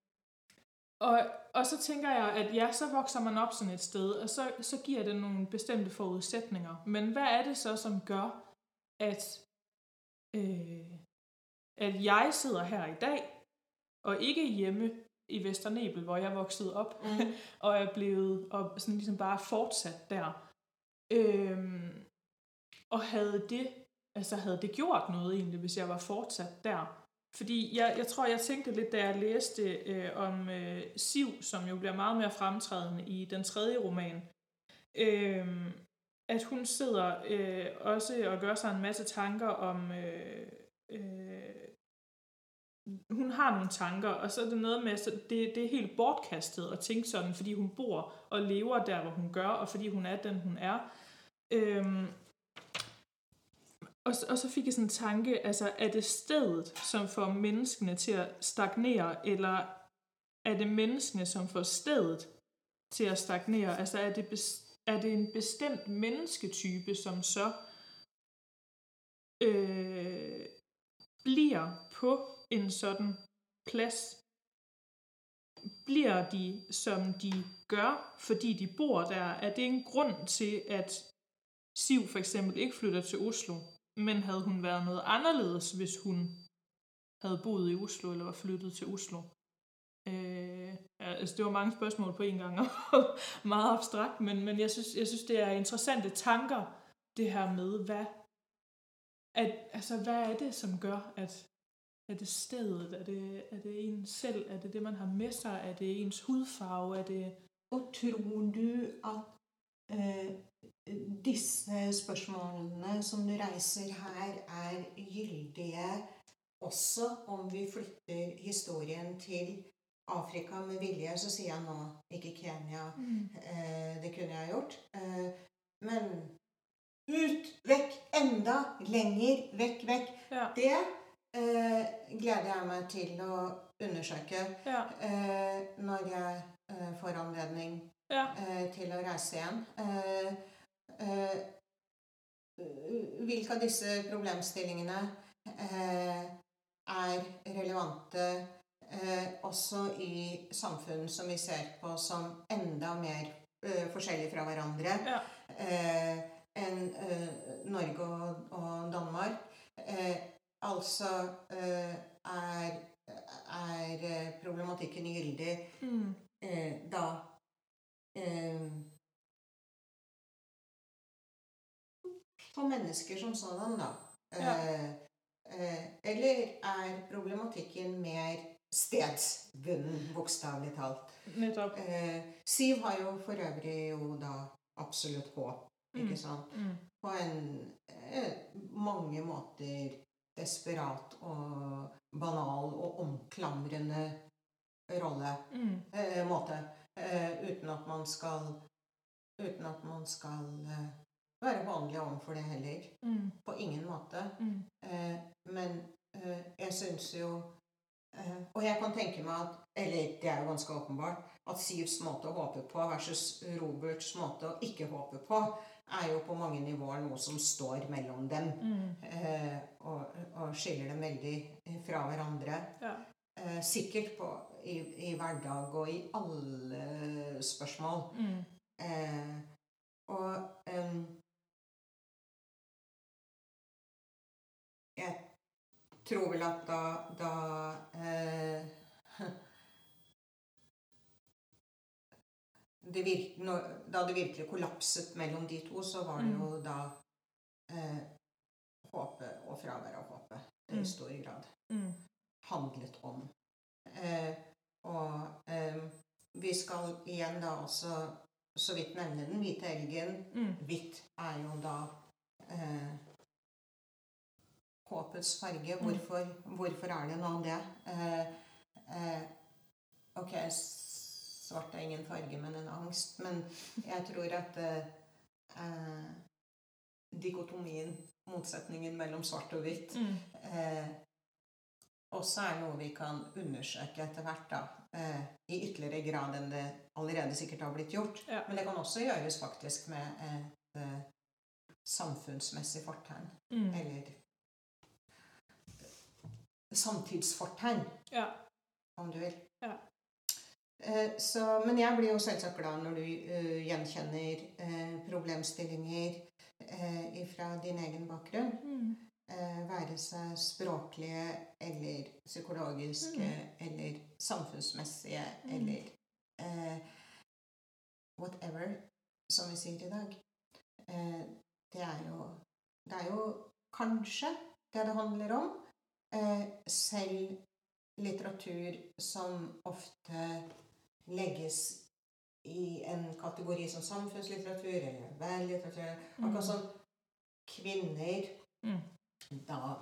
og, og så tænker jeg, at ja, så vokser man op sådan et sted, og så, så giver det nogle bestemte forudsætninger. Men hvad er det så, som gør, at, øh, at jeg sidder her i dag, og ikke hjemme i Vesternebel, hvor jeg voksede op, Mm. <laughs> og er blevet og sådan ligesom bare fortsat der. Øhm, og havde det, altså havde det gjort noget egentlig, hvis jeg var fortsat der? Fordi jeg, jeg tror, jeg tænkte lidt, da jeg læste øh, om øh, Siv, som jo bliver meget mere fremtrædende i den tredje roman, øh, at hun sidder øh, også og gør sig en masse tanker om... Øh, øh, hun har nogle tanker, og så er det noget med, at det, det er helt bortkastet at tænke sådan, fordi hun bor og lever der, hvor hun gør, og fordi hun er den, hun er. Øhm, og, og så fik jeg sådan en tanke, altså er det stedet, som får menneskene til at stagnere, eller er det menneskene, som får stedet til at stagnere? Altså er det, er det en bestemt mennesketype, som så øh, bliver på en sådan plads? Bliver de, som de gør, fordi de bor der? Er det en grund til, at Siv for eksempel ikke flytter til Oslo, men havde hun været noget anderledes, hvis hun havde boet i Oslo eller var flyttet til Oslo? Øh, altså det var mange spørgsmål på en gang, og <laughs> meget abstrakt, men, men jeg, synes, jeg synes, det er interessante tanker, det her med, hvad, at, altså, hvad er det, som gør, at er det stedet, er det, er det en selv, er det det, man har med sig, er det ens hudfarve, er det... Og tror du at eh, disse spørsmålene som du reiser her, er gyldige også om vi flytter historien til Afrika med vilje, så sier jeg nå ikke Kenya. Mm. Eh, det kunne jeg gjort. Eh, men ut, vekk, enda lenger, vekk, vekk. Ja. Det eh, gleder jeg meg til å undersøke Ja. eh, når jeg eh, får anledning Ja. eh, til å reise igjen. Eh, eh, hvilke av disse problemstillingene eh, er relevante eh, også i samfunn som vi ser på som enda mer eh, forskjellige fra hverandre Ja. eh, enn eh, Norge og, Danmark. Eh, altså eh, er, er eh, problematikken gyldig Mm. eh, da For mennesker som sådan, da. Eh, eh, eller er problematikken mer stedsbunden, bokstavelig talt? Nettopp. Eh, Siv har jo for øvrig jo da absolutt håp, ikke Mm. sant? Mm. På en eh, mange måter desperat og banal og omklamrende rolle Mm. eh, måte. Eh, uten at man skal Uten at man skal være vanlig overfor det heller. Mm. På ingen måte. Mm. Eh, men eh, jeg syns jo eh, Og jeg kan tenke meg at Eller det er jo ganske åpenbart at Sivs måte å håpe på versus Roberts måte å ikke håpe på, er jo på mange nivåer noe som står mellom dem. Mm. Eh, og, og skiller dem veldig fra hverandre. Ja. Eh, sikkert på, i, i hverdag og i alle spørsmål. Mm. Eh, og em, tror vel at da, da eh, <laughs> det virk, når, Da det virkelig kollapset mellom de to, så var det Mm. jo da eh, håpet og fraværet av håpet Mm. i stor grad Mm. handlet om. Eh, og eh, vi skal igjen da også så vidt nevne den hvite elgen. Mm. Hvitt er jo da eh, håpets farge. Mm. Hvorfor, hvorfor er det nå det? Eh, eh, ok, svart er ingen farge, men en angst. Men jeg tror at eh, eh, dikotomien, motsetningen mellom svart og hvitt, Mm. eh, også er noe vi kan undersøke etter hvert, da. Eh, I ytterligere grad enn det allerede sikkert har blitt gjort. Ja. Men det kan også gjøres faktisk med et eh, samfunnsmessig fortegn. Mm. Eller samtidsfortegn, Ja. om du vil. Ja. Eh, så, men jeg blir jo selvsagt glad når du uh, gjenkjenner uh, problemstillinger uh, fra din egen bakgrunn. Mm. Være seg språklige eller psykologiske eller samfunnsmessige Mm. eller whatever, som vi sier i dag. Det er jo Det er jo kanskje det det handler om. Eh, selv litteratur som ofte legges i en kategori som samfunnslitteratur eller verdenslitteratur. Akkurat som kvinner Mm. da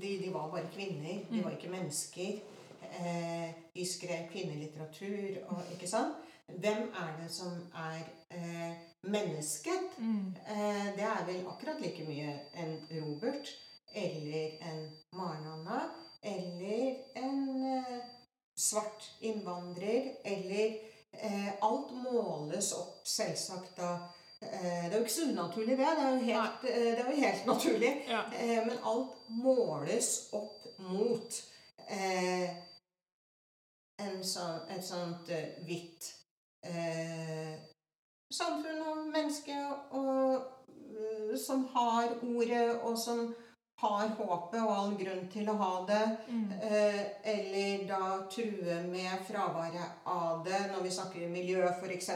de, de var bare kvinner, de Mm. var ikke mennesker. Eh, de skrev kvinnelitteratur og Ikke sant? Hvem er det som er eh, mennesket? Mm. Eh, det er vel akkurat like mye en Robert eller en Maren-Anna eller en eh, svart innvandrer eller eh, Alt måles opp selvsagt da eh, Det er jo ikke så unaturlig, det. Det er jo helt, eh, det er jo helt naturlig. Ja. Eh, men alt måles opp mot en sånn, et sånt hvitt eh, samfunn og menneske og, som har ordet, og som har håpet og all grunn til å ha det. Mm. Eh, eller da true med fraværet av det når vi snakker miljø, f.eks.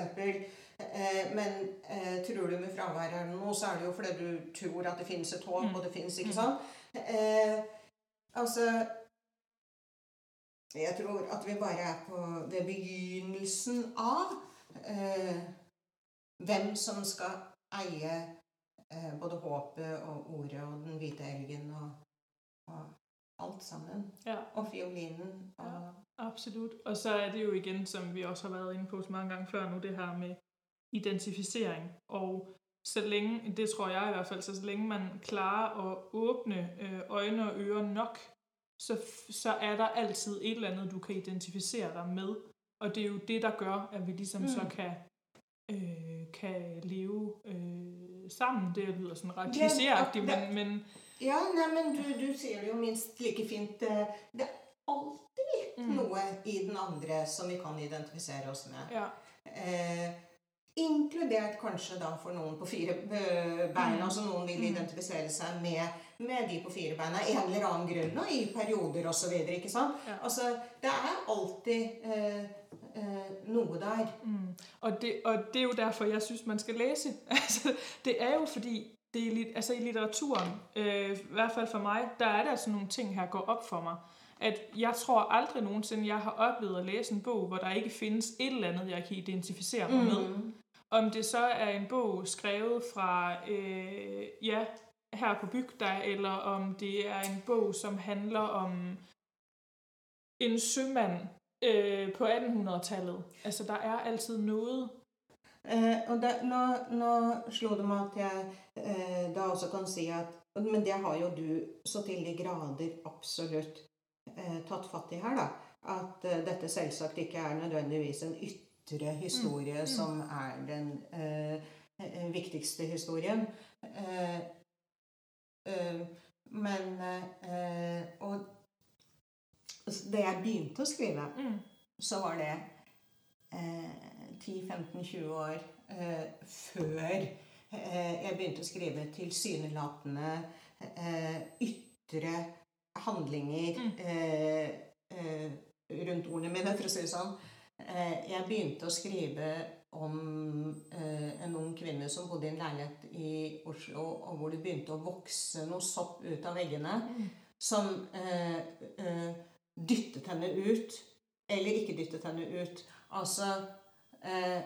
Eh, men eh, truer du med fraværet av noe, så er det jo fordi du tror at det finnes et håp, Mm. og det finnes, ikke Mm. sant? Eh, altså Jeg tror at vi bare er på ved begynnelsen av eh, hvem som skal eie både håpet og ordet og den hvite elgen og, og alt sammen. Ja. Og fiolinen. Og, Ja. Absolut. Og så er det jo igen, som vi også har været inde på så mange gange før nu, det her med identificering. Og så længe, det tror jeg i hvert fald, så, så længe man klarer at åbne øh, øjne og ører nok, så, så er der altid et eller andet, du kan identificere dig med. Og det er jo det, der gør, at vi ligesom mm. så kan, øh, kan leve øh, sammen. Det lyder sådan ret klichéagtigt, men, men Ja, nei, men du, du sier det jo minst like fint. eh, Det er alltid Mm. noe i den andre som vi kan identifisere oss med. ja. Eh, inkludert kanskje da for noen på fire eh, bein. Mm. Altså noen vil Mm. identifisere seg med, med de på fire beina en eller annen grunn, og i perioder osv. Ja. Altså, det er alltid eh, eh, noe der. Mm. Og, det, og det er jo derfor, jeg synes, man skal læse. <laughs> Altså, det er jo fordi, det er, altså i litteraturen, øh, i hvert fall for meg, der er det altså noen ting her går opp for meg. At jeg tror aldri noensinne jeg har opplevd å læse en bok hvor der ikke finnes et eller annet jeg kan identifisere meg med. Mm. Om det så er en bok skrevet fra, øh, ja, her på bygda, eller om det er en bok som handler om en sømand øh, på 1800-tallet. Altså, der er altid noget. Eh, og det, nå, nå slo det meg at jeg eh, da også kan si at Men det har jo du så til de grader absolutt eh, tatt fatt i her, da. At dette selvsagt ikke er nødvendigvis en ytre historie Mm. som er den viktigste historien. Men Og det jeg begynte å skrive Mm. så var det eh, 10-15-20 år eh, før eh, jeg begynte å skrive tilsynelatende eh, ytre handlinger Mm. eh, eh, rundt ordene mine, for å si det sånn. Eh, jeg begynte å skrive om eh, en ung kvinne som bodde i en leilighet i Oslo, og hvor det begynte å vokse noe sopp ut av veggene Mm. som eh, eh, dyttet henne ut, eller ikke dyttet henne ut. Altså eh,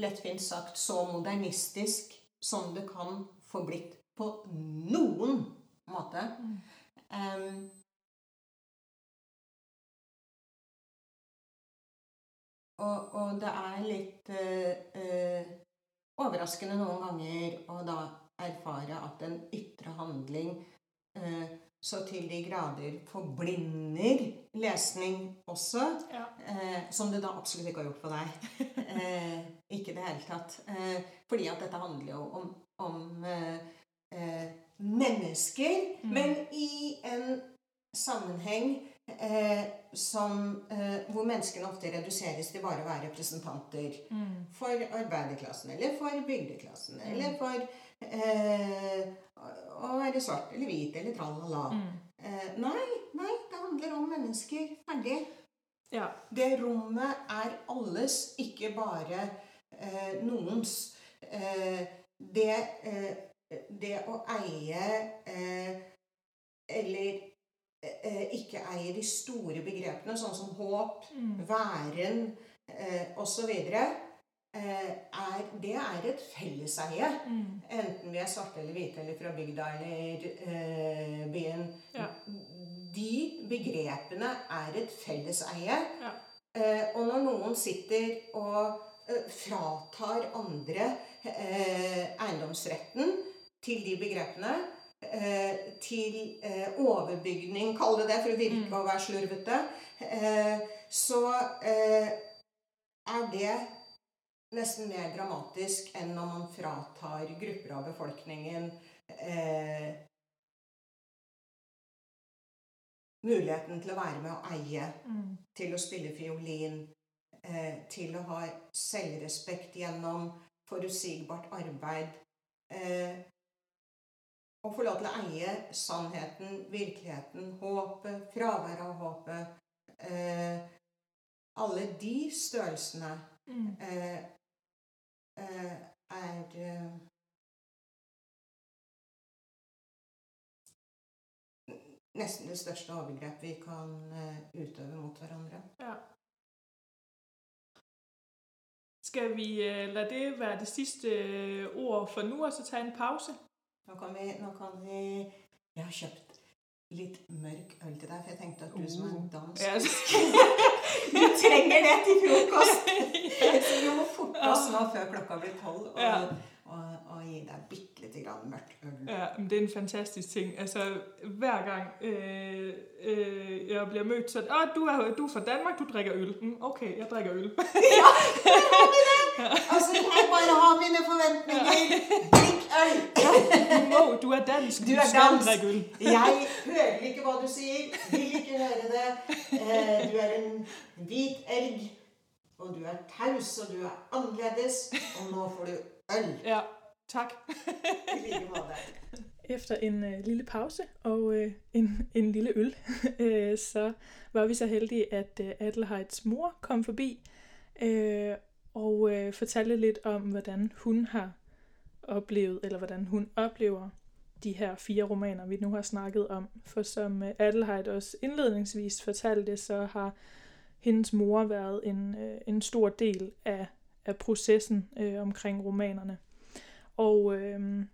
lettfint sagt så modernistisk som det kan få blitt på noen måte. Mm. Um, og, og det er litt eh, eh, overraskende noen ganger å da erfare at en ytre handling eh, så til de grader forblinder lesning også. Ja. Eh, som det da absolutt ikke har gjort på deg. <laughs> Eh, ikke i det hele tatt. Eh, fordi at dette handler jo om, om eh, eh, mennesker, Mm. men i en sammenheng eh, som, eh, hvor menneskene ofte reduseres til bare å være representanter Mm. for arbeiderklassen, eller for bygdeklassen, Mm. eller for eh, å være svart eller hvit eller tralala. Mm. Eh, nei, nei, det handler om mennesker. Ferdig. Ja. Det rommet er alles, ikke bare eh, noens. Eh, det, eh, det å eie eh, eller eh, ikke eie de store begrepene, sånn som håp, Mm. væren eh, osv., er, det er et felleseie. Mm. Enten vi er svarte eller hvite eller fra bygda eller eh, byen. Ja. De begrepene er et felleseie. Ja. Eh, og når noen sitter og eh, fratar andre eh, eiendomsretten til de begrepene, eh, til eh, overbygning, kall det det, for å virke Mm. å være slurvete, eh, så eh, er det nesten mer dramatisk enn når man fratar grupper av befolkningen eh, muligheten til å være med å eie, Mm. til å spille fiolin, eh, til å ha selvrespekt gjennom forutsigbart arbeid. Eh, å få lov til å eie sannheten, virkeligheten, håpet, fraværet av håpet. Eh, alle de størrelsene Mm. eh, er eh, nesten det største overgrep vi kan eh, utøve mot hverandre. Ja. Skal vi la det være det sidste øh, ord for nu, og så ta en pause? Nå kan vi, nå kan vi Jeg har kjøpt litt mørk øl til deg, for jeg tenkte at du som er Oh. dansk Ja, <laughs> <laughs> trenger det til frokost! <laughs> Så vi må forte oss nå før klokka blir tolv og. Og, gi deg bitte lite grann mørkt øl. Ja, men det er en fantastisk ting. Altså, hver gang øh, øh, jeg blir mødt, sånn Å, du er, du er fra Danmark, du drikker øl. Mm, ok, jeg drikker øl. <laughs> Ja, det har vi det! Altså, jeg bare har mine forventninger. Drikk øl! Du du er dansk, Du er skal drikke øl. Jeg hører ikke hva du sier. Vil ikke høre det. Eh, du er en hvit elg. Og du er taus, og du er annerledes. Og nå får du øl. Ja, tak. I. Efter en øh, lille pause og øh, en, en lille øl, <laughs> øh, så var vi så heldige, at øh, Adelheids mor kom forbi øh, og øh, fortalte lidt om, hvordan hun har oplevet, eller hvordan hun oplever de her fire romaner, vi nu har snakket om. For som øh, Adelheid også indledningsvis fortalte, så har hendes mor været en, øh, en stor del af, af processen øh, omkring romanerne. Og øh,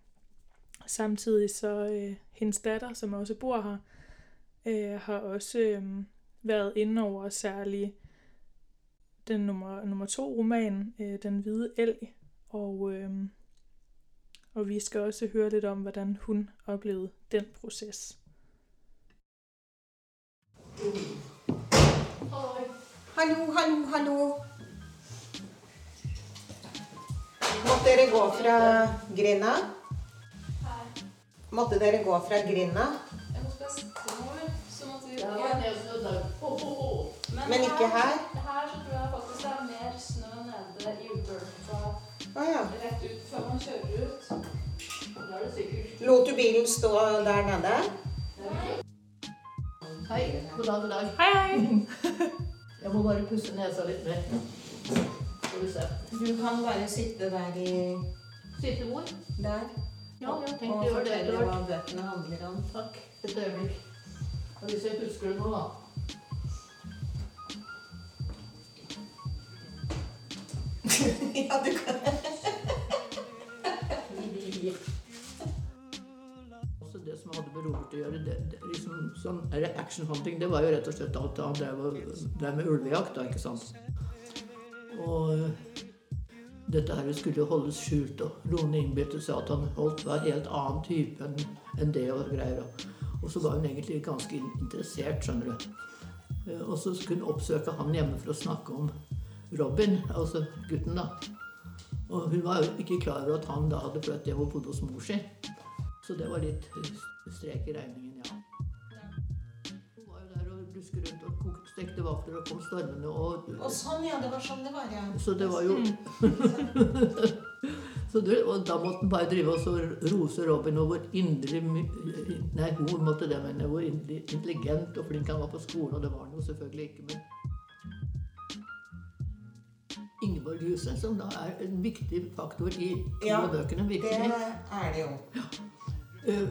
Samtidig så øh, hendes datter, som også bor her, øh, har også øh, været inde over særlig den nummer, nummer to roman, øh, Den hvide elg. Og, øh, og vi skal også høre lidt om, hvordan hun oplevede den proces. Hallo, hallo, hallo. Måtte dere gå fra grinda? Måtte dere gå fra grinda? Jeg måtte være stor, så måtte vi gå. Men ikke her? Her så tror jeg faktisk det er mer snø nede i Uberta. Ah, ja. rett ut før man kjører ut. Da er det sikkert. Lot du bilen stå der nede? Hei, god dag, god dag. Hei, hei. <laughs> Jeg må bare pusse nesa litt mer. Du kan bare sitte der i Sitte hvor? der Ja, jeg og tenkte å gjøre det fortelle hva bøkene handler om. Takk. Et øyeblikk. Og hvis jeg husker det nå, da. <laughs> ja, du kan. Altså det som hadde med Robert å gjøre, det, det, liksom, sånn det actionhunting, det var jo rett og slett alt han og- drev med ulvejakt, da, ikke sant? Og dette her skulle holdes skjult, og Lone innbilte seg at han holdt var helt annen type enn det og greier. Og, så var hun egentlig ganske interessert, skjønner du. Eh, Og så skulle hun oppsøke han hjemme for å snakke om Robin, altså gutten, da. Og hun var jo ikke klar over at han da hadde flyttet hjem og bodd hos mor si. Så det var litt strek i regningen, ja. Hun var jo der og luska rundt og kokte stekte vafler og kom stormende og Og sånn, ja. Det var sånn det var, ja. Så det var jo <laughs> så det, Og da måtte han bare drive og rose Robin og hvor inderlig Nei, hun måtte det, men hvor inderlig intelligent og flink han var på skolen, og det var han jo selvfølgelig ikke, men Ingeborg Huset, som da er en viktig faktor i Ja, bøkene, Det er det jo. Eh,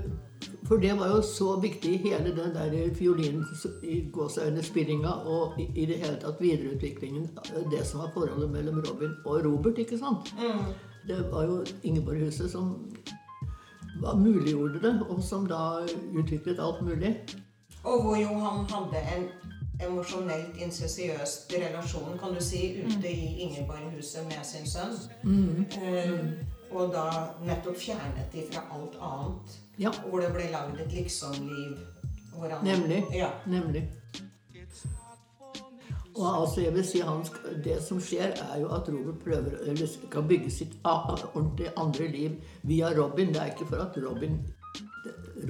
For det var jo så viktig hele den der fiolin i gåseøynespillinga og i, i det hele tatt videreutviklingen det som var forholdet mellom Robin og Robert, ikke sant? Mm. Det var jo Ingeborg Huset som var muliggjorde det, og som da utviklet alt mulig. Og hvor jo han hadde en emosjonelt insensiøst relasjon, kan du si, ute i Ingeborg-huset med sin sønn. Mm. Mm. og da nettopp fjernet de fra alt annet. Ja, Hvor det ble lagd et liksom-liv. Nemlig. Ja. nemlig. Og altså, jeg vil si hans, Det som skjer, er jo at Robert prøver, eller skal bygge sitt ordentlig andre liv via Robin. Det er ikke for at Robin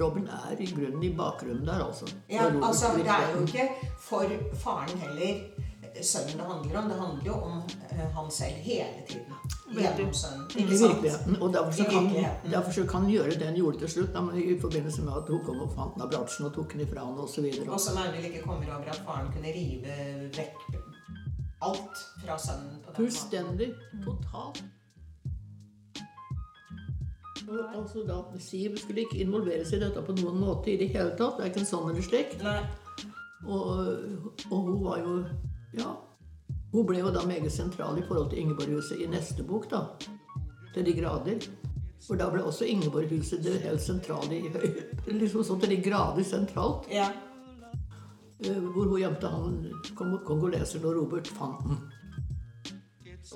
Robin er i grunnen i bakgrunnen der, altså. ja, altså Det er jo ikke for faren heller sønnen det handler om. Det handler jo om eh, han selv hele tiden. Gjennom sønnen. I virkeligheten. Og derfor så, kan, derfor så kan gjøre det han gjorde til slutt, da, men i forbindelse med at hun kom og fant Nabratsen og tok den ifra han osv. Og som Audhild ikke kommer over at faren kunne rive vekk alt fra sønnen på den. Fullstendig. Totalt. Og altså da, Siv skulle ikke involvere seg i dette på noen måte i det hele tatt. Verken sånn eller slik. Nei. Og, og hun var jo Ja. Hun ble jo da meget sentral i forhold til Ingeborg-huset i neste bok, da. Til de grader. For da ble også Ingeborghuset det helt sentrale i Høy- <laughs> Liksom sånn til de grader sentralt. Ja. eh, Hvor hun gjemte han kong- kongoleseren og Robert fant den.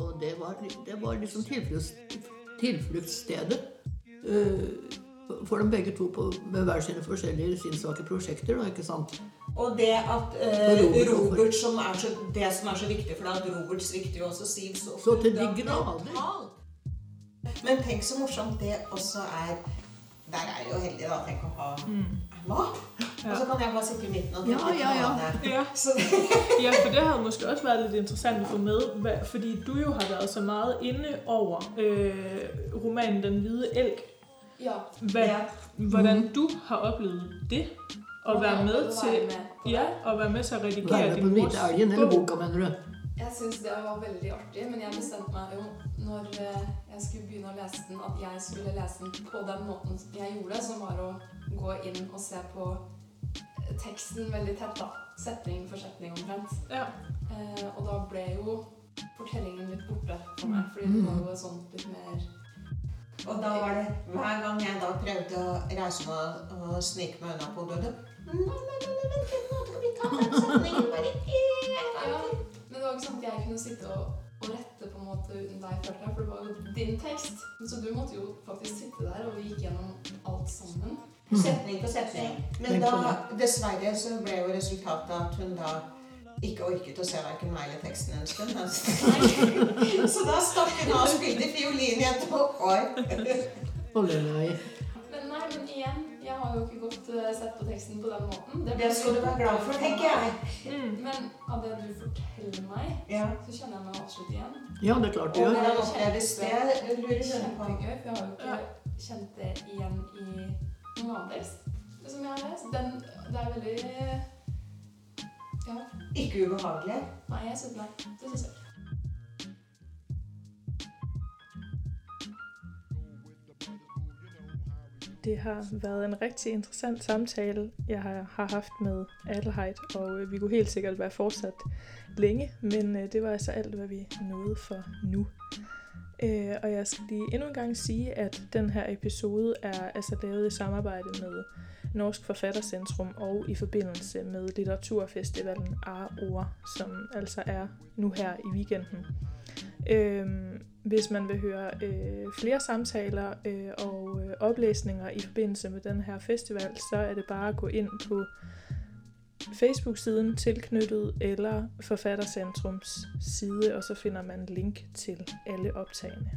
Og det var, det var liksom tilfluktsstedet eh, for dem begge to på, med hver sine forskjellige sinnssvake prosjekter. Da, ikke sant? Og det at eh, Robert, Robert, som er så, det som er så viktig, for at Robert svikter jo også Siv så, Så til de grader. Men tenk så morsomt det også er Der er jeg jo heldig, da. Tenk å ha Emma. Og så kan jeg bare sitte i midten og Ja, tenke ja, ja. på det. Ja. <laughs> Ja, for det har måske også vært litt interessant å få med, fordi du jo har vært så meget inne over øh, romanen Den Hvide Elg. Ja. Hvad, Hvordan du har opplevd det, og være med til, være ja, og være med til å Være redigere med på din Den mors hvite elgen, eller boka, mener du? Jeg syns det var veldig artig, men jeg bestemte meg jo når eh, jeg skulle begynne å lese den, at jeg skulle lese den på den måten jeg gjorde, som var å gå inn og se på eh, teksten veldig tett, da. Setning for setning omtrent. Ja. Eh, og da ble jo fortellingen litt borte for meg, fordi det var jo sånn litt mer og da var det hver gang jeg da prøvde å reise meg og, og snike meg unna på hodet Nei, nei, nei, vent litt, nå skal vi ta den setningen bare Ja, men det var ikke sånn at jeg kunne sitte og, og rette på en måte uten deg, følte jeg, for det var jo din tekst. Så du måtte jo faktisk sitte der, og vi gikk gjennom alt sammen. Setning på setning. Men da, dessverre, så ble jo resultatet at hun da ikke orket å se hverken meg eller teksten en stund. <laughs> Altså. Så da stakk hun av og spilte fiolin i et år. Holder meg Men nei, men igjen, har jo ikke godt eh, sett på teksten på den måten. Det skal du være glad for, tenker jeg. Mm. Men av det du forteller meg, Ja. så kjenner jeg meg avslutt igjen. Ja, det er klart du Og gjør. hvordan oppleves det? Lurer. Kjempegøy, for jeg har jo ikke kjent det igjen i noen tekst som jeg har lest. Den, det er veldig Ja. Ikke ubehagelig. Nei, jeg syns nei. Det syns jeg ikke. Det har været en rigtig interessant samtale, jeg har, haft med Adelheid, og øh, vi kunne helt sikkert være fortsat længe, men øh, det var altså alt, hvad vi nåede for nu. Øh, og jeg skal lige endnu en gang sige, at den her episode er altså lavet i samarbejde med Norsk Forfattercentrum og i forbindelse med litteraturfestivalen Aroa, som altså er nu her i weekenden. Øhm, hvis man vil høre øh, flere samtaler øh, og øh, oplæsninger i forbindelse med den her festival, så er det bare at gå ind på Facebook-siden tilknyttet eller Forfattercentrums side, og så finder man link til alle optagene.